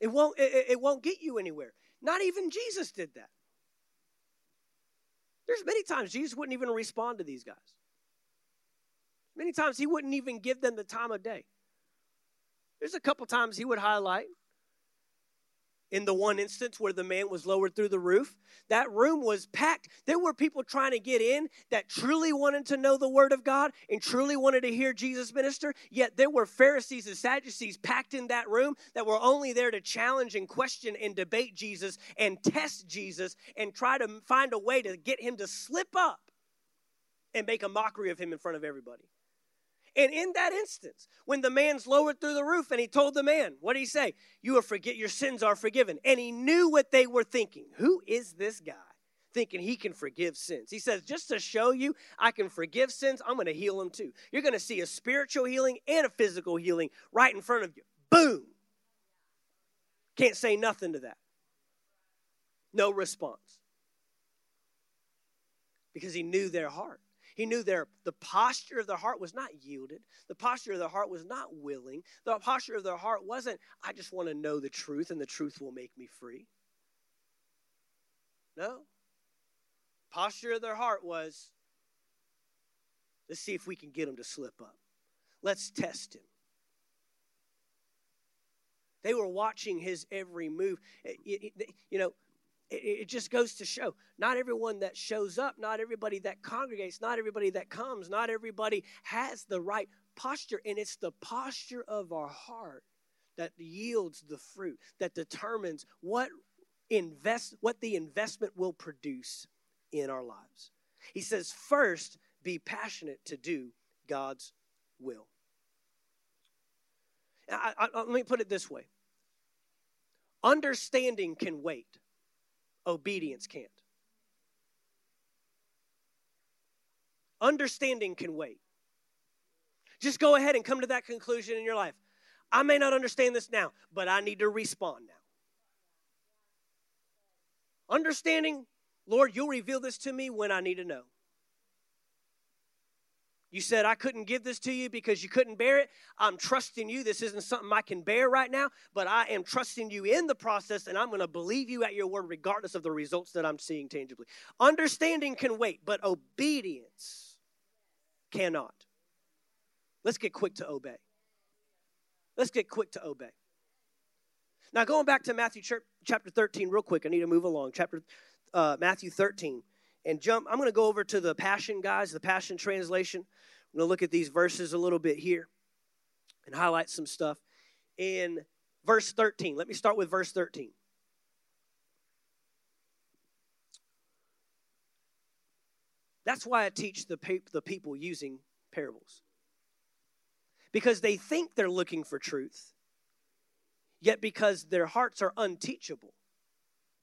It won't, it, it won't get you anywhere. Not even Jesus did that. There's many times Jesus wouldn't even respond to these guys. Many times he wouldn't even give them the time of day. There's a couple times he would highlight. In the one instance where the man was lowered through the roof, that room was packed. There were people trying to get in that truly wanted to know the Word of God and truly wanted to hear Jesus minister. Yet there were Pharisees and Sadducees packed in that room that were only there to challenge and question and debate Jesus and test Jesus and try to find a way to get him to slip up and make a mockery of him in front of everybody. And in that instance, when the man's lowered through the roof and he told the man, what did he say? You are forget your sins are forgiven. And he knew what they were thinking. Who is this guy? Thinking he can forgive sins. He says, just to show you I can forgive sins, I'm going to heal them too. You're going to see a spiritual healing and a physical healing right in front of you. Boom. Can't say nothing to that. No response. Because he knew their heart. He knew their the posture of their heart was not yielded. The posture of their heart was not willing. The posture of their heart wasn't, I just want to know the truth and the truth will make me free. No. Posture of their heart was, let's see if we can get him to slip up. Let's test him. They were watching his every move. Eh, you know, it, just goes to show not everyone that shows up, not everybody that congregates, not everybody that comes, not everybody has the right posture. And it's the posture of our heart that yields the fruit, that determines what invest what the investment will produce in our lives. He says, first, be passionate to do God's will. I, I, let me put it this way understanding can wait obedience can't. Understanding can wait. Just go ahead and come to that conclusion in your life. I may not understand this now, but I need to respond now. Understanding, Lord, you'll reveal this to me when I need to know. You said I couldn't give this to you because you couldn't bear it. I'm trusting you. This isn't something I can bear right now, but I am trusting you in the process and I'm going to believe you at your word regardless of the results that I'm seeing tangibly. Understanding can wait, but obedience cannot. Let's get quick to obey. Let's get quick to obey. Now, going back to Matthew chapter 13, real quick, I need to move along. Chapter uh, Matthew 13, and jump. I'm going to go over to the Passion, guys, the Passion translation. I'm going to look at these verses a little bit here and highlight some stuff. In verse 13, let me start with verse 13. That's why I teach the, pe- the people using parables. Because they think they're looking for truth, yet because their hearts are unteachable,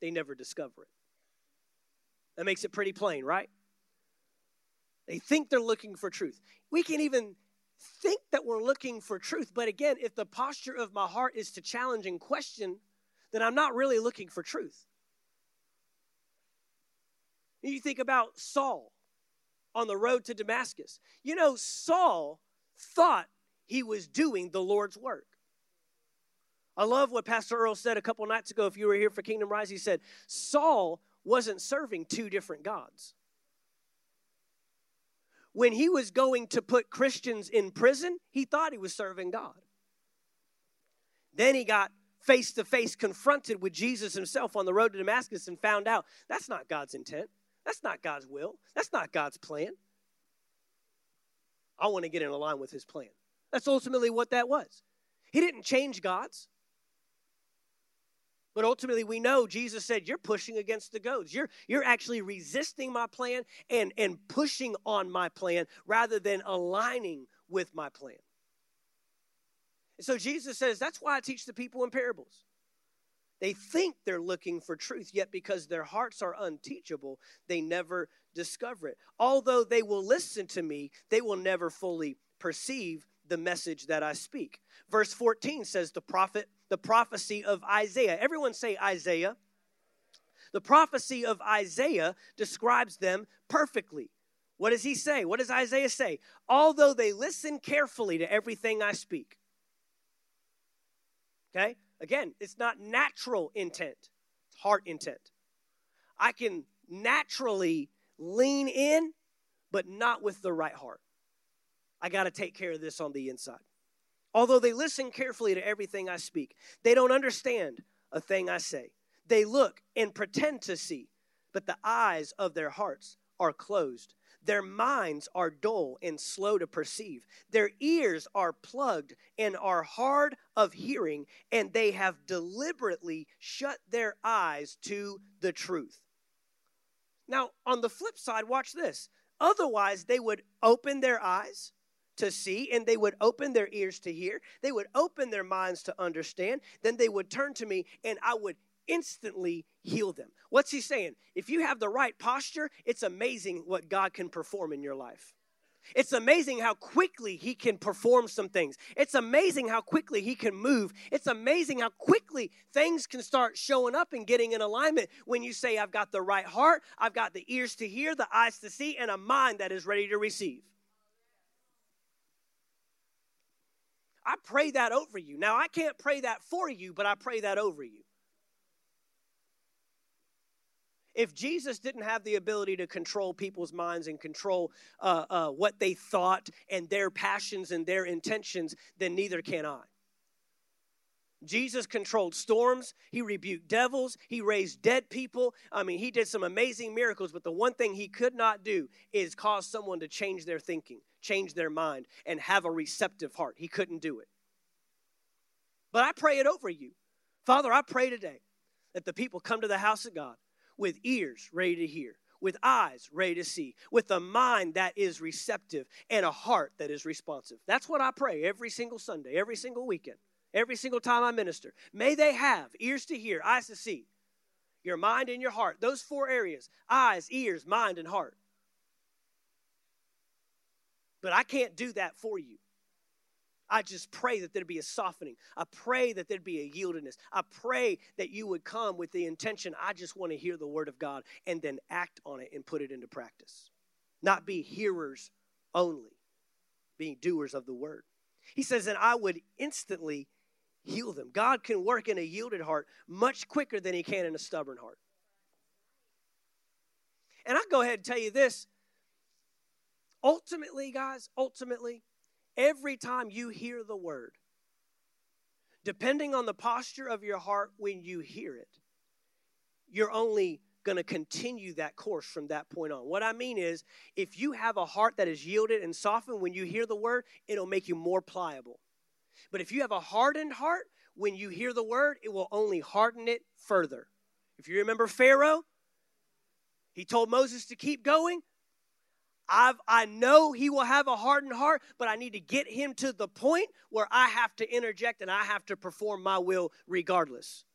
they never discover it. That makes it pretty plain, right? They think they're looking for truth. We can even think that we're looking for truth, but again, if the posture of my heart is to challenge and question, then I'm not really looking for truth. You think about Saul on the road to Damascus. You know, Saul thought he was doing the Lord's work. I love what Pastor Earl said a couple nights ago. If you were here for Kingdom Rise, he said, Saul wasn't serving two different gods. When he was going to put Christians in prison, he thought he was serving God. Then he got face to face confronted with Jesus himself on the road to Damascus and found out that's not God's intent. That's not God's will. That's not God's plan. I want to get in line with his plan. That's ultimately what that was. He didn't change God's. But ultimately, we know Jesus said, You're pushing against the goads. You're, you're actually resisting my plan and, and pushing on my plan rather than aligning with my plan. And so Jesus says, That's why I teach the people in parables. They think they're looking for truth, yet because their hearts are unteachable, they never discover it. Although they will listen to me, they will never fully perceive the message that I speak. Verse 14 says the prophet, the prophecy of Isaiah. Everyone say Isaiah. The prophecy of Isaiah describes them perfectly. What does he say? What does Isaiah say? Although they listen carefully to everything I speak. Okay? Again, it's not natural intent, it's heart intent. I can naturally lean in, but not with the right heart. I got to take care of this on the inside. Although they listen carefully to everything I speak, they don't understand a thing I say. They look and pretend to see, but the eyes of their hearts are closed. Their minds are dull and slow to perceive. Their ears are plugged and are hard of hearing, and they have deliberately shut their eyes to the truth. Now, on the flip side, watch this. Otherwise, they would open their eyes to see and they would open their ears to hear. They would open their minds to understand. Then they would turn to me and I would instantly heal them. What's he saying? If you have the right posture, it's amazing what God can perform in your life. It's amazing how quickly he can perform some things. It's amazing how quickly he can move. It's amazing how quickly things can start showing up and getting in alignment when you say, I've got the right heart, I've got the ears to hear, the eyes to see, and a mind that is ready to receive. I pray that over you. Now, I can't pray that for you, but I pray that over you. If Jesus didn't have the ability to control people's minds and control uh, uh, what they thought and their passions and their intentions, then neither can I. Jesus controlled storms. He rebuked devils. He raised dead people. I mean, he did some amazing miracles, but the one thing he could not do is cause someone to change their thinking, change their mind, and have a receptive heart. He couldn't do it. But I pray it over you. Father, I pray today that the people come to the house of God with ears ready to hear, with eyes ready to see, with a mind that is receptive, and a heart that is responsive. That's what I pray every single Sunday, every single weekend, every single time I minister. May they have ears to hear, eyes to see, your mind and your heart. Those four areas eyes, ears, mind, and heart. But I can't do that for you. I just pray that there'd be a softening. I pray that there'd be a yieldedness. I pray that you would come with the intention, I just want to hear the word of God and then act on it and put it into practice. Not be hearers only, being doers of the word. He says, and I would instantly heal them. God can work in a yielded heart much quicker than he can in a stubborn heart. And I go ahead and tell you this ultimately, guys, ultimately, every time you hear the word, depending on the posture of your heart when you hear it, you're only going to continue that course from that point on. What I mean is, if you have a heart that is yielded and softened when you hear the word, it'll make you more pliable. But if you have a hardened heart, when you hear the word, it will only harden it further. If you remember Pharaoh, he told Moses to keep going. I've, I know he will have a hardened heart, but I need to get him to the point where I have to interject and I have to perform my will regardless.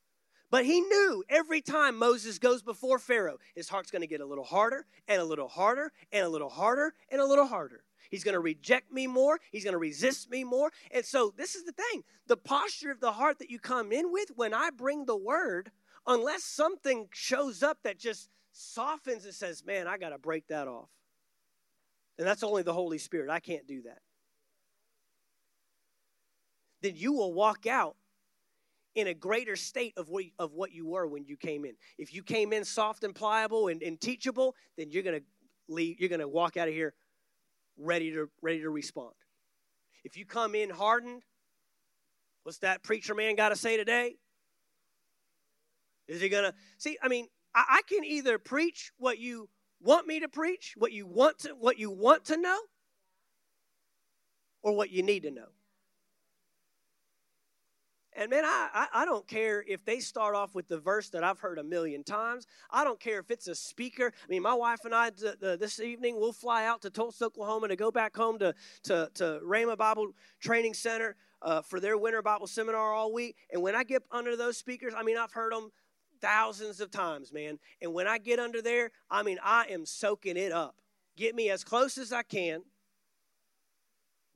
But he knew every time Moses goes before Pharaoh, his heart's going to get a little harder and a little harder and a little harder and a little harder. He's going to reject me more. He's going to resist me more. And so, this is the thing the posture of the heart that you come in with when I bring the word, unless something shows up that just softens and says, Man, I got to break that off. And that's only the Holy Spirit. I can't do that. Then you will walk out in a greater state of what, of what you were when you came in. If you came in soft and pliable and, and teachable, then you're gonna leave, you're gonna walk out of here ready to ready to respond. If you come in hardened, what's that preacher man got to say today? Is he gonna see? I mean, I, I can either preach what you want me to preach, what you want to what you want to know, or what you need to know. And man, I, I, don't care if they start off with the verse that I've heard a million times. I don't care if it's a speaker. I mean, my wife and I this evening, we'll fly out to Tulsa, Oklahoma to go back home to, to, to Rhema Bible Training Center uh, for their winter Bible seminar all week. And when I get under those speakers, I mean, I've heard them thousands of times, man. And when I get under there, I mean, I am soaking it up. Get me as close as I can.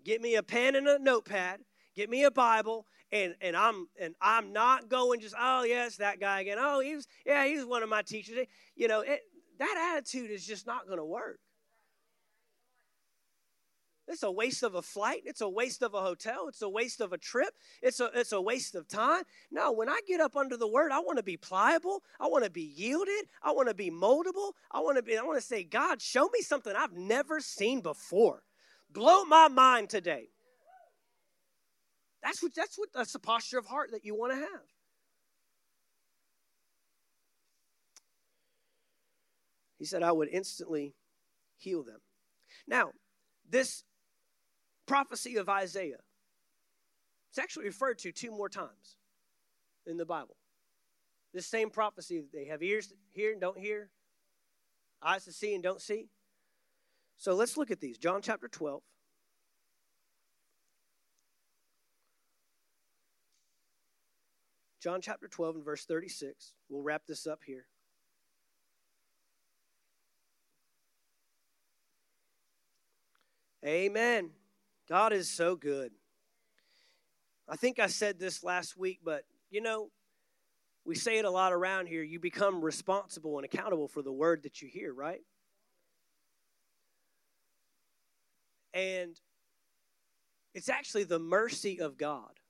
Get me a pen and a notepad. Get me a Bible, and and I'm and I'm not going just oh yes that guy again. Oh he was yeah he was one of my teachers. You know it, that attitude is just not going to work. It's a waste of a flight. It's a waste of a hotel. It's a waste of a trip. It's a, it's a waste of time. No, when I get up under the word, I want to be pliable. I want to be yielded. I want to be moldable. I want to be, I want to say, God, show me something I've never seen before. Blow my mind today. That's what that's what that's the posture of heart that you want to have. He said, I would instantly heal them. Now, this prophecy of Isaiah. It's actually referred to two more times in the Bible. This same prophecy, they have ears to hear and don't hear, eyes to see and don't see. So let's look at these. John chapter 12. John chapter 12 and verse 36. We'll wrap this up here. Amen. God is so good. I think I said this last week, but you know, we say it a lot around here. You become responsible and accountable for the word that you hear, right? And it's actually the mercy of God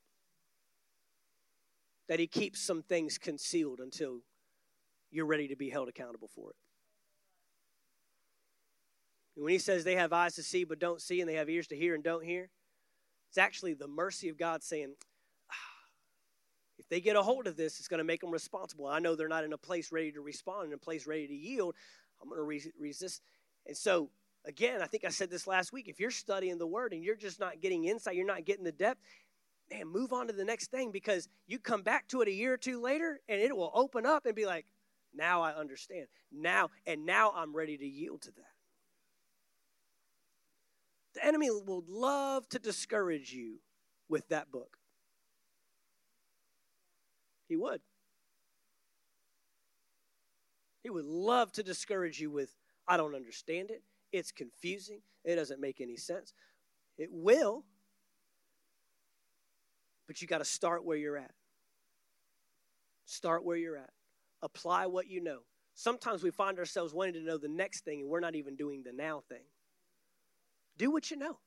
that He keeps some things concealed until you're ready to be held accountable for it. When he says they have eyes to see but don't see, and they have ears to hear and don't hear, it's actually the mercy of God saying, ah, if they get a hold of this, it's going to make them responsible. I know they're not in a place ready to respond, in a place ready to yield. I'm going to re- resist. And so, again, I think I said this last week. If you're studying the word and you're just not getting insight, you're not getting the depth, man, move on to the next thing because you come back to it a year or two later and it will open up and be like, now I understand. Now, and now I'm ready to yield to that. Enemy will love to discourage you with that book. He would. He would love to discourage you with, I don't understand it. It's confusing. It doesn't make any sense. It will, but you got to start where you're at. Start where you're at. Apply what you know. Sometimes we find ourselves wanting to know the next thing and we're not even doing the now thing. Do what you know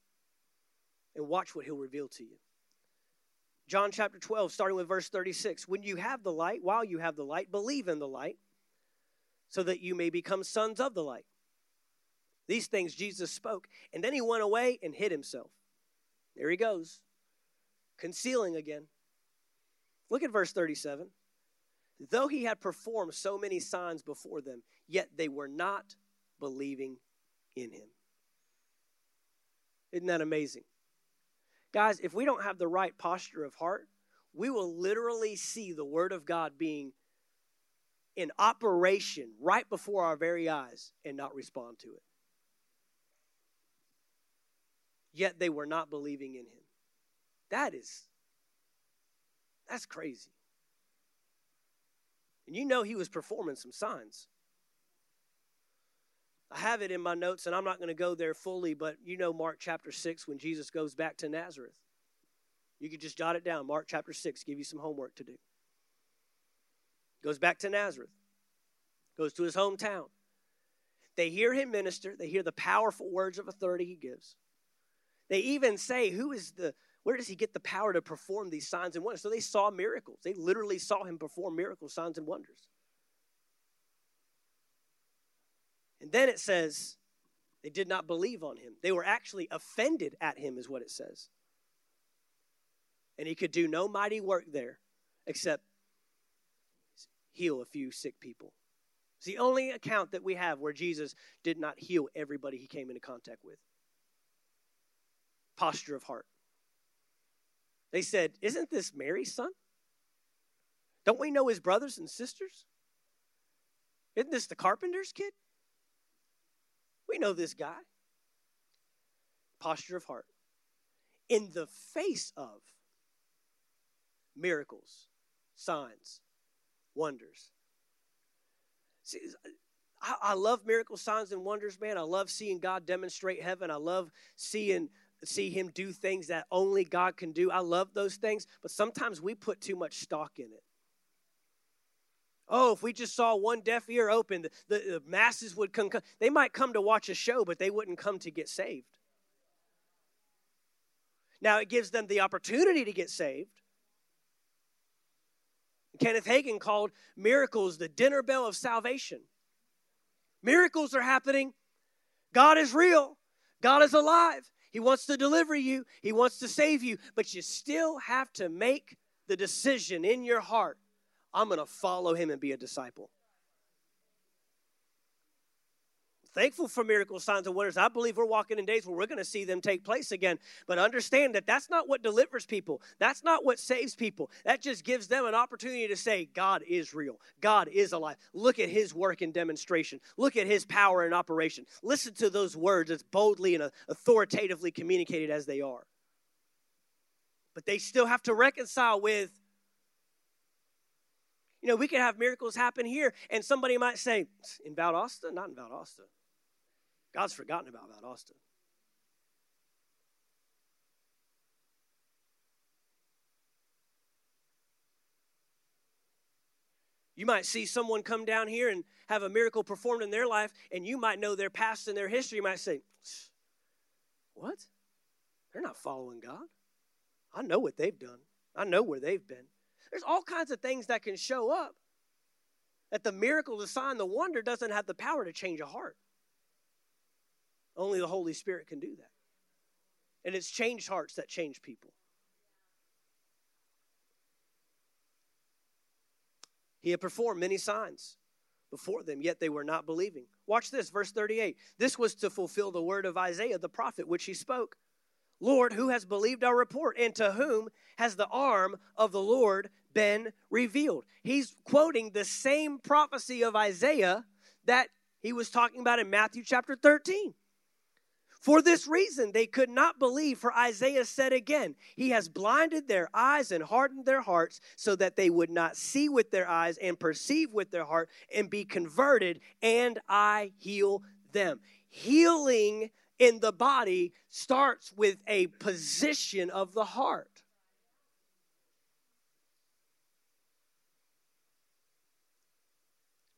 and watch what he'll reveal to you. John chapter 12, starting with verse 36. When you have the light, while you have the light, believe in the light, so that you may become sons of the light. These things Jesus spoke. And then he went away and hid himself. There he goes, concealing again. Look at verse 37. Though he had performed so many signs before them, yet they were not believing in him. Isn't that amazing? Guys, if we don't have the right posture of heart, we will literally see the Word of God being in operation right before our very eyes and not respond to it. Yet they were not believing in Him. That is, that's crazy. And you know He was performing some signs. I have it in my notes, and I'm not going to go there fully, but you know Mark chapter 6 when Jesus goes back to Nazareth. You could just jot it down. Mark chapter 6, give you some homework to do. Goes back to Nazareth, goes to his hometown. They hear him minister, they hear the powerful words of authority he gives. They even say, Who is the, where does he get the power to perform these signs and wonders? So they saw miracles. They literally saw him perform miracles, signs, and wonders. And then it says they did not believe on him. They were actually offended at him, is what it says. And he could do no mighty work there except heal a few sick people. It's the only account that we have where Jesus did not heal everybody he came into contact with. Posture of heart. They said, Isn't this Mary's son? Don't we know his brothers and sisters? Isn't this the carpenter's kid? We know this guy. Posture of heart. In the face of miracles, signs, wonders. See, I, I love miracle signs and wonders, man. I love seeing God demonstrate heaven. I love seeing see him do things that only God can do. I love those things, but sometimes we put too much stock in it. Oh, if we just saw one deaf ear open, the, the, the masses would come. They might come to watch a show, but they wouldn't come to get saved. Now, it gives them the opportunity to get saved. Kenneth Hagin called miracles the dinner bell of salvation. Miracles are happening. God is real. God is alive. He wants to deliver you, He wants to save you, but you still have to make the decision in your heart I'm going to follow him and be a disciple. Thankful for miracle signs and wonders. I believe we're walking in days where we're going to see them take place again. But understand that that's not what delivers people. That's not what saves people. That just gives them an opportunity to say, God is real. God is alive. Look at his work and demonstration. Look at his power and operation. Listen to those words as boldly and authoritatively communicated as they are. But they still have to reconcile with you know, we could have miracles happen here, and somebody might say, in Valdosta? Not in Valdosta. God's forgotten about Valdosta. You might see someone come down here and have a miracle performed in their life, and you might know their past and their history. You might say, What? They're not following God. I know what they've done, I know where they've been. There's all kinds of things that can show up that the miracle, the sign, the wonder doesn't have the power to change a heart. Only the Holy Spirit can do that. And it's changed hearts that change people. He had performed many signs before them, yet they were not believing. Watch this, verse 38. This was to fulfill the word of Isaiah the prophet, which he spoke. Lord, who has believed our report, and to whom has the arm of the Lord been revealed. He's quoting the same prophecy of Isaiah that he was talking about in Matthew chapter 13. For this reason, they could not believe, for Isaiah said again, He has blinded their eyes and hardened their hearts so that they would not see with their eyes and perceive with their heart and be converted, and I heal them. Healing in the body starts with a position of the heart.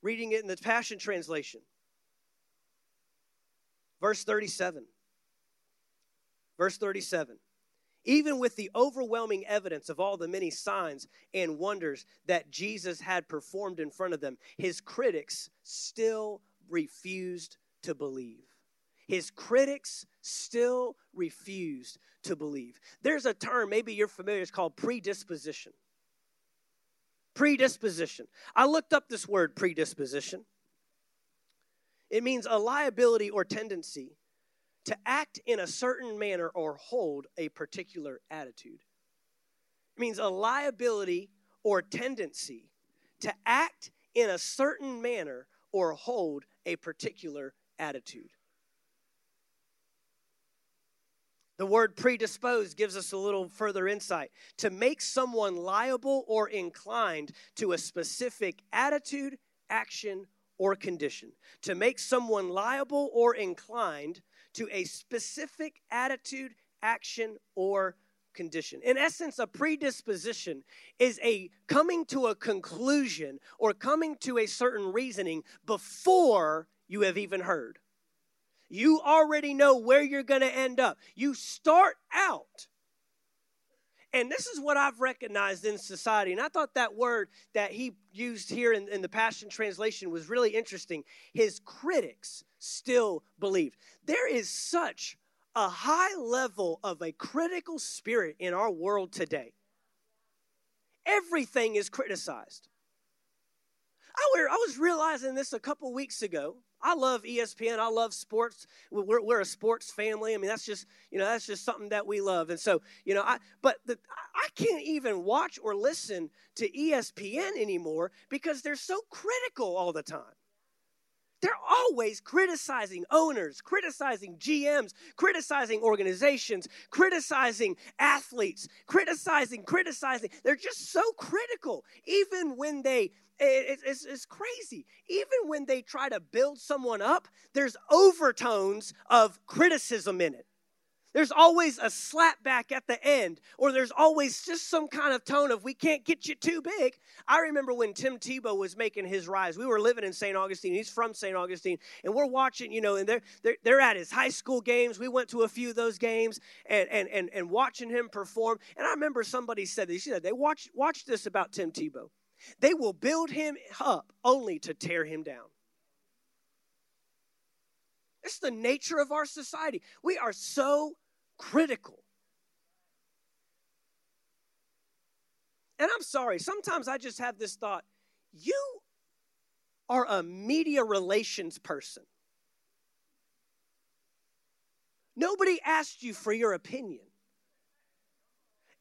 reading it in the Passion Translation. Verse 37. Verse 37. Even with the overwhelming evidence of all the many signs and wonders that Jesus had performed in front of them, his critics still refused to believe. His critics still refused to believe. There's a term, maybe you're familiar, it's called predisposition. Predisposition. I looked up this word predisposition. It means a liability or tendency to act in a certain manner or hold a particular attitude. It means a liability or tendency to act in a certain manner or hold a particular attitude. The word predisposed gives us a little further insight. To make someone liable or inclined to a specific attitude, action, or condition. To make someone liable or inclined to a specific attitude, action, or condition. In essence, a predisposition is a coming to a conclusion or coming to a certain reasoning before you have even heard. You already know where you're going to end up. You start out. And this is what I've recognized in society. And I thought that word that he used here in, in the Passion Translation was really interesting. His critics still believe. There is such a high level of a critical spirit in our world today. Everything is criticized. I was realizing this a couple weeks ago. I love ESPN. I love sports. We're, we're a sports family. I mean, that's just you know that's just something that we love. And so you know, I but the, I can't even watch or listen to ESPN anymore because they're so critical all the time. They're always criticizing owners, criticizing GMs, criticizing organizations, criticizing athletes, criticizing, criticizing. They're just so critical. Even when they, it's, it's crazy. Even when they try to build someone up, there's overtones of criticism in it. There's always a slap back at the end, or there's always just some kind of tone of, we can't get you too big. I remember when Tim Tebow was making his rise. We were living in St. Augustine. He's from St. Augustine. And we're watching, you know, and they're, they're, they're at his high school games. We went to a few of those games and, and, and, and watching him perform. And I remember somebody said this. She said, they watch, watch this about Tim Tebow. They will build him up only to tear him down. It's the nature of our society. We are so critical. And I'm sorry, sometimes I just have this thought you are a media relations person. Nobody asked you for your opinion.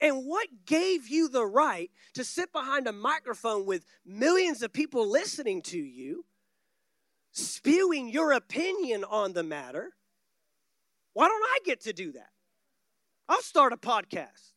And what gave you the right to sit behind a microphone with millions of people listening to you, spewing your opinion on the matter? Why don't I get to do that? I'll start a podcast.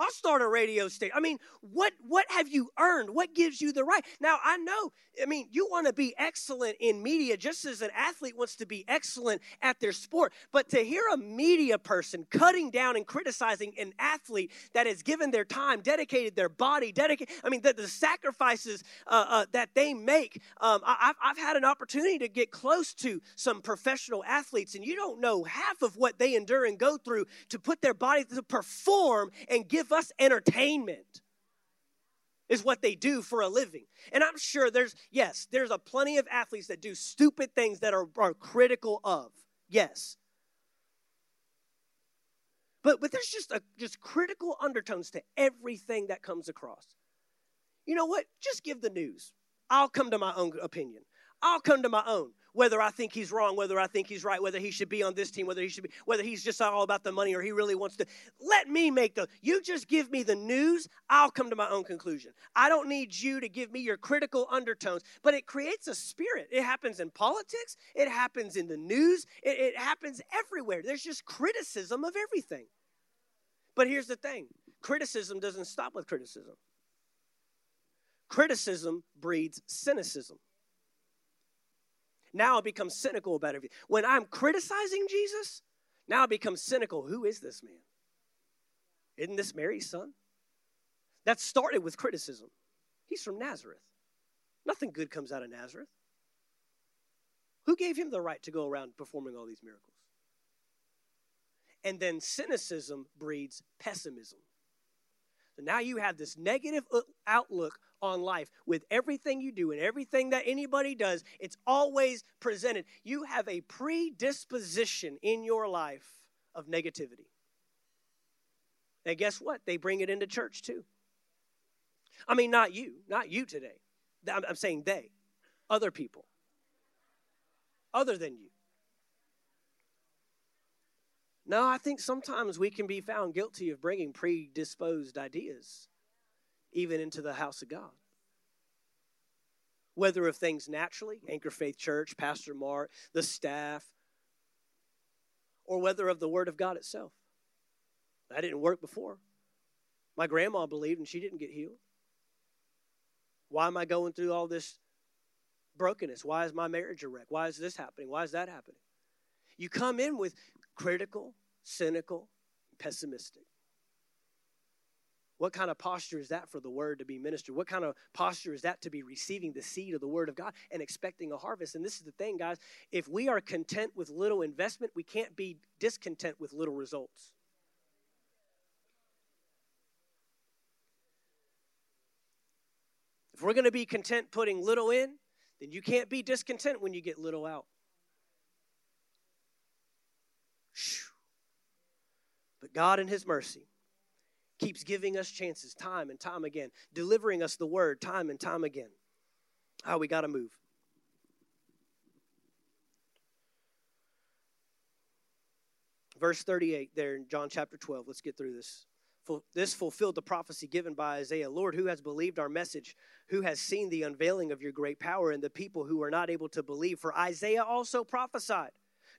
I'll start a radio station. I mean, what what have you earned? What gives you the right? Now, I know, I mean, you want to be excellent in media just as an athlete wants to be excellent at their sport. But to hear a media person cutting down and criticizing an athlete that has given their time, dedicated their body, dedicated, I mean, the, the sacrifices uh, uh, that they make. Um, I, have I've had an opportunity to get close to some professional athletes, and you don't know half of what they endure and go through to put their body to perform and give give us entertainment is what they do for a living. And I'm sure there's, yes, there's a plenty of athletes that do stupid things that are, are critical of. Yes. But, but there's just a, just critical undertones to everything that comes across. You know what? Just give the news. I'll come to my own opinion. I'll come to my own whether I think he's wrong, whether I think he's right, whether he should be on this team, whether he should be, whether he's just all about the money or he really wants to. Let me make the, you just give me the news, I'll come to my own conclusion. I don't need you to give me your critical undertones, but it creates a spirit. It happens in politics, it happens in the news, it, it happens everywhere. There's just criticism of everything. But here's the thing criticism doesn't stop with criticism. Criticism breeds cynicism. Now I become cynical about everything. When I'm criticizing Jesus, now I become cynical. Who is this man? Isn't this Mary's son? That started with criticism. He's from Nazareth. Nothing good comes out of Nazareth. Who gave him the right to go around performing all these miracles? And then cynicism breeds pessimism. So now you have this negative outlook on life with everything you do and everything that anybody does. It's always presented. You have a predisposition in your life of negativity. And guess what? They bring it into church too. I mean, not you, not you today. I'm, saying they, other people, other than you. No, I think sometimes we can be found guilty of bringing predisposed ideas even into the house of God. Whether of things naturally, Anchor Faith Church, Pastor Mark, the staff, or whether of the Word of God itself. That didn't work before. My grandma believed and she didn't get healed. Why am I going through all this brokenness? Why is my marriage a wreck? Why is this happening? Why is that happening? You come in with critical, cynical, pessimistic. What kind of posture is that for the word to be ministered? What kind of posture is that to be receiving the seed of the word of God and expecting a harvest? And this is the thing, guys. If we are content with little investment, we can't be discontent with little results. If we're going to be content putting little in, then you can't be discontent when you get little out. But God, in His mercy, keeps giving us chances time and time again, delivering us the word time and time again. How oh, we got to move. Verse 38 there in John chapter 12. Let's get through this. This fulfilled the prophecy given by Isaiah Lord, who has believed our message? Who has seen the unveiling of your great power and the people who were not able to believe? For Isaiah also prophesied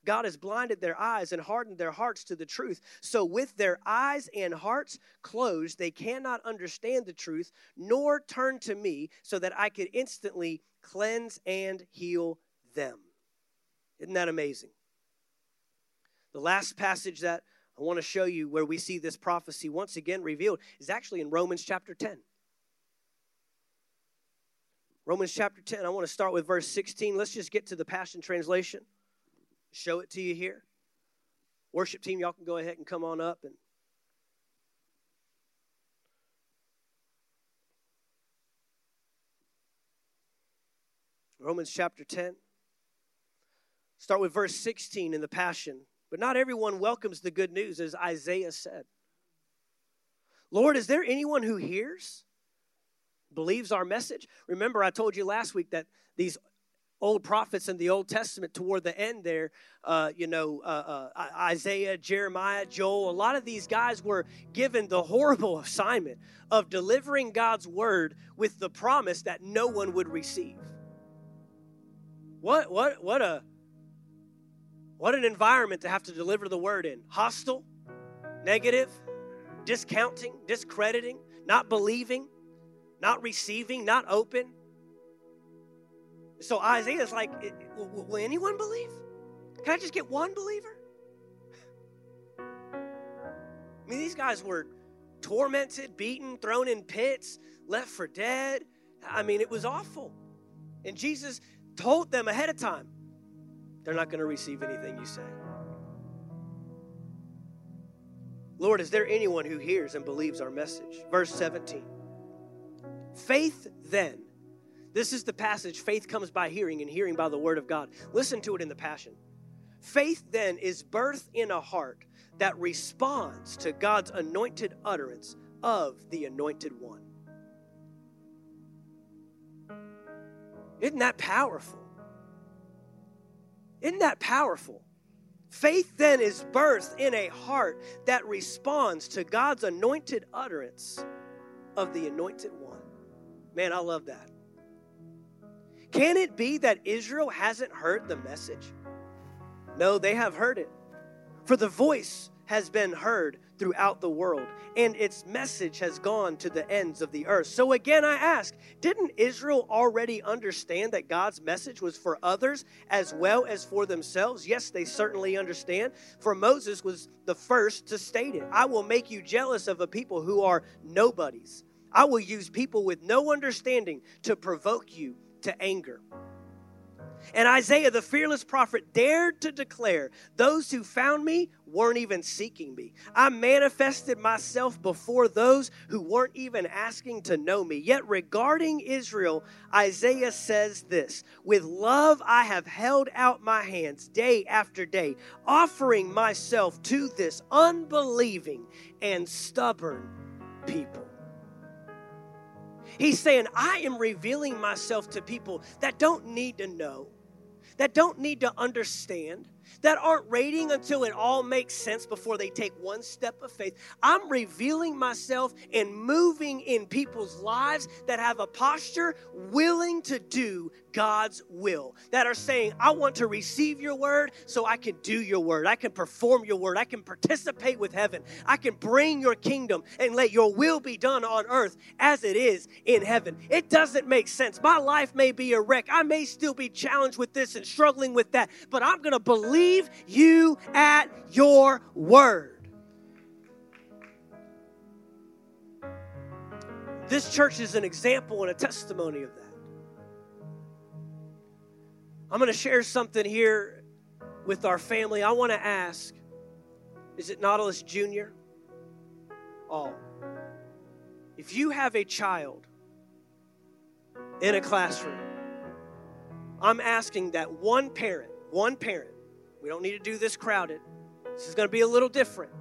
God has blinded their eyes and hardened their hearts to the truth. So, with their eyes and hearts closed, they cannot understand the truth, nor turn to me so that I could instantly cleanse and heal them. Isn't that amazing? The last passage that I want to show you where we see this prophecy once again revealed is actually in Romans chapter 10. Romans chapter 10, I want to start with verse 16. Let's just get to the Passion Translation show it to you here. Worship team, y'all can go ahead and come on up and Romans chapter 10. Start with verse 16 in the Passion. But not everyone welcomes the good news, as Isaiah said. Lord, is there anyone who hears, believes our message? Remember, I told you last week that these old prophets in the Old Testament toward the end there, uh, you know, uh, uh, Isaiah, Jeremiah, Joel, a lot of these guys were given the horrible assignment of delivering God's word with the promise that no one would receive. What, what, what a, what an environment to have to deliver the word in. Hostile, negative, discounting, discrediting, not believing, not receiving, not open so Isaiah's like, will anyone believe? Can I just get one believer? I mean, these guys were tormented, beaten, thrown in pits, left for dead. I mean, it was awful. And Jesus told them ahead of time, they're not going to receive anything you say. Lord, is there anyone who hears and believes our message? Verse 17. Faith then this is the passage faith comes by hearing, and hearing by the word of God. Listen to it in the Passion. Faith then is birth in a heart that responds to God's anointed utterance of the anointed one. Isn't that powerful? Isn't that powerful? Faith then is birth in a heart that responds to God's anointed utterance of the anointed one. Man, I love that. Can it be that Israel hasn't heard the message? No, they have heard it. For the voice has been heard throughout the world, and its message has gone to the ends of the earth. So again, I ask didn't Israel already understand that God's message was for others as well as for themselves? Yes, they certainly understand. For Moses was the first to state it I will make you jealous of a people who are nobodies. I will use people with no understanding to provoke you to anger. And Isaiah, the fearless prophet, dared to declare, Those who found me weren't even seeking me. I manifested myself before those who weren't even asking to know me. Yet, regarding Israel, Isaiah says this With love I have held out my hands day after day, offering myself to this unbelieving and stubborn people. He's saying, I am revealing myself to people that don't need to know that don't need to understand, that aren't waiting until it all makes sense before they take one step of faith. I'm revealing myself and moving in people's lives that have a posture willing to do God's will, that are saying, I want to receive your word so I can do your word. I can perform your word. I can participate with heaven. I can bring your kingdom and let your will be done on earth as it is in heaven. It doesn't make sense. My life may be a wreck. I may still be challenged with this and struggling with that, but I'm going to believe you at your word. This church is an example and a testimony of that. I'm going to share something here with our family. I want to ask is it Nautilus Jr.? Oh. If you have a child in a classroom, I'm asking that one parent, one parent, we don't need to do this crowded. This is going to be a little different.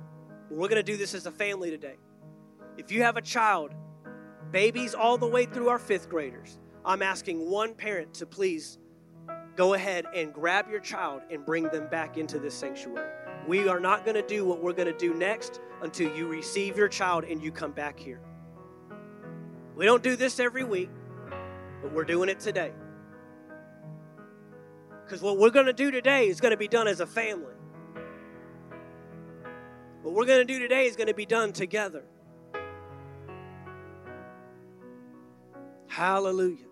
We're going to do this as a family today. If you have a child, babies all the way through our fifth graders, I'm asking one parent to please go ahead and grab your child and bring them back into this sanctuary. We are not going to do what we're going to do next until you receive your child and you come back here. We don't do this every week, but we're doing it today. Because what we're going to do today is going to be done as a family. What we're going to do today is going to be done together. Hallelujah.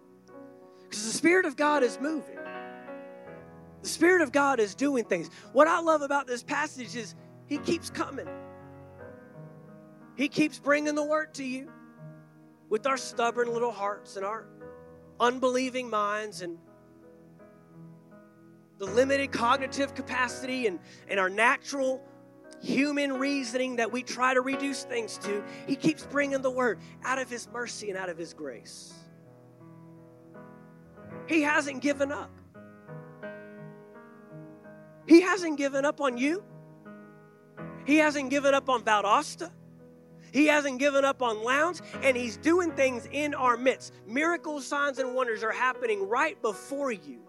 Because the Spirit of God is moving. The Spirit of God is doing things. What I love about this passage is He keeps coming. He keeps bringing the word to you with our stubborn little hearts and our unbelieving minds and the limited cognitive capacity and, and our natural human reasoning that we try to reduce things to, He keeps bringing the word out of His mercy and out of His grace. He hasn't given up. He hasn't given up on you. He hasn't given up on Valdosta. He hasn't given up on Lowndes, and He's doing things in our midst. Miracles, signs, and wonders are happening right before you.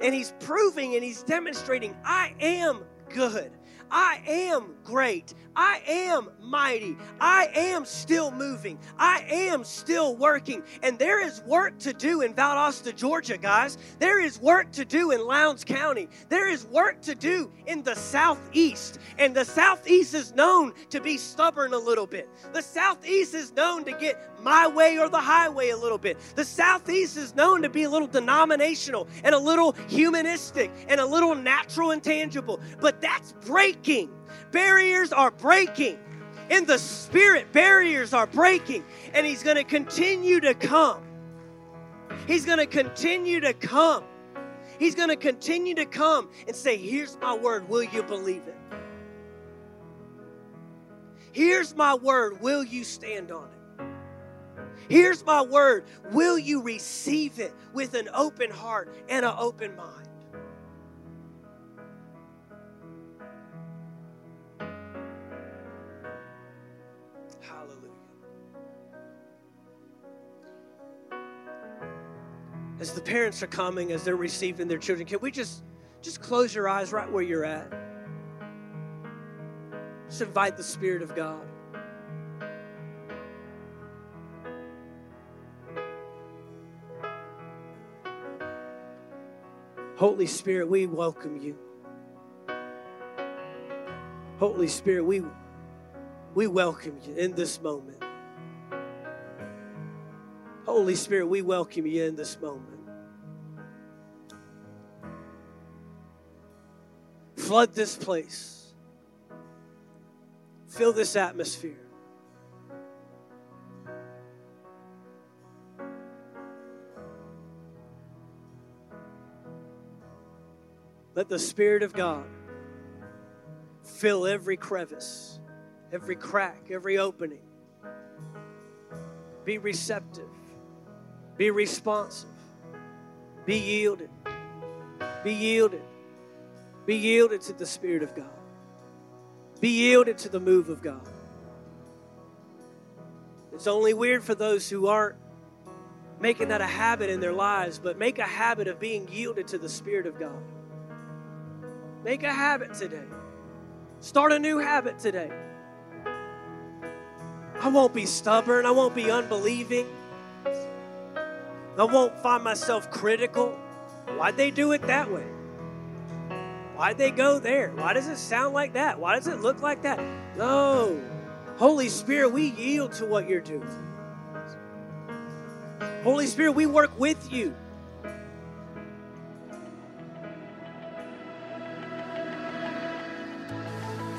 And he's proving and he's demonstrating, I am good. I am great. I am mighty. I am still moving. I am still working. And there is work to do in Valdosta, Georgia, guys. There is work to do in Lowndes County. There is work to do in the Southeast. And the Southeast is known to be stubborn a little bit. The Southeast is known to get my way or the highway a little bit. The Southeast is known to be a little denominational and a little humanistic and a little natural and tangible. But that's breaking. Barriers are breaking. In the spirit, barriers are breaking. And He's going to continue to come. He's going to continue to come. He's going to continue to come and say, Here's my word. Will you believe it? Here's my word. Will you stand on it? Here's my word. Will you receive it with an open heart and an open mind? Hallelujah. As the parents are coming, as they're receiving their children, can we just just close your eyes right where you're at? Just invite the Spirit of God. Holy Spirit, we welcome you. Holy Spirit, we, we welcome you in this moment. Holy Spirit, we welcome you in this moment. Flood this place. Fill this atmosphere. Let the Spirit of God fill every crevice, every crack, every opening. Be receptive, be responsive, be yielded, be yielded, be yielded to the Spirit of God, be yielded to the move of God. It's only weird for those who aren't making that a habit in their lives, but make a habit of being yielded to the Spirit of God. Make a habit today. Start a new habit today. I won't be stubborn. I won't be unbelieving. I won't find myself critical. Why'd they do it that way? Why'd they go there? Why does it sound like that? Why does it look like that? No. Holy Spirit, we yield to what you're doing. Holy Spirit, we work with you.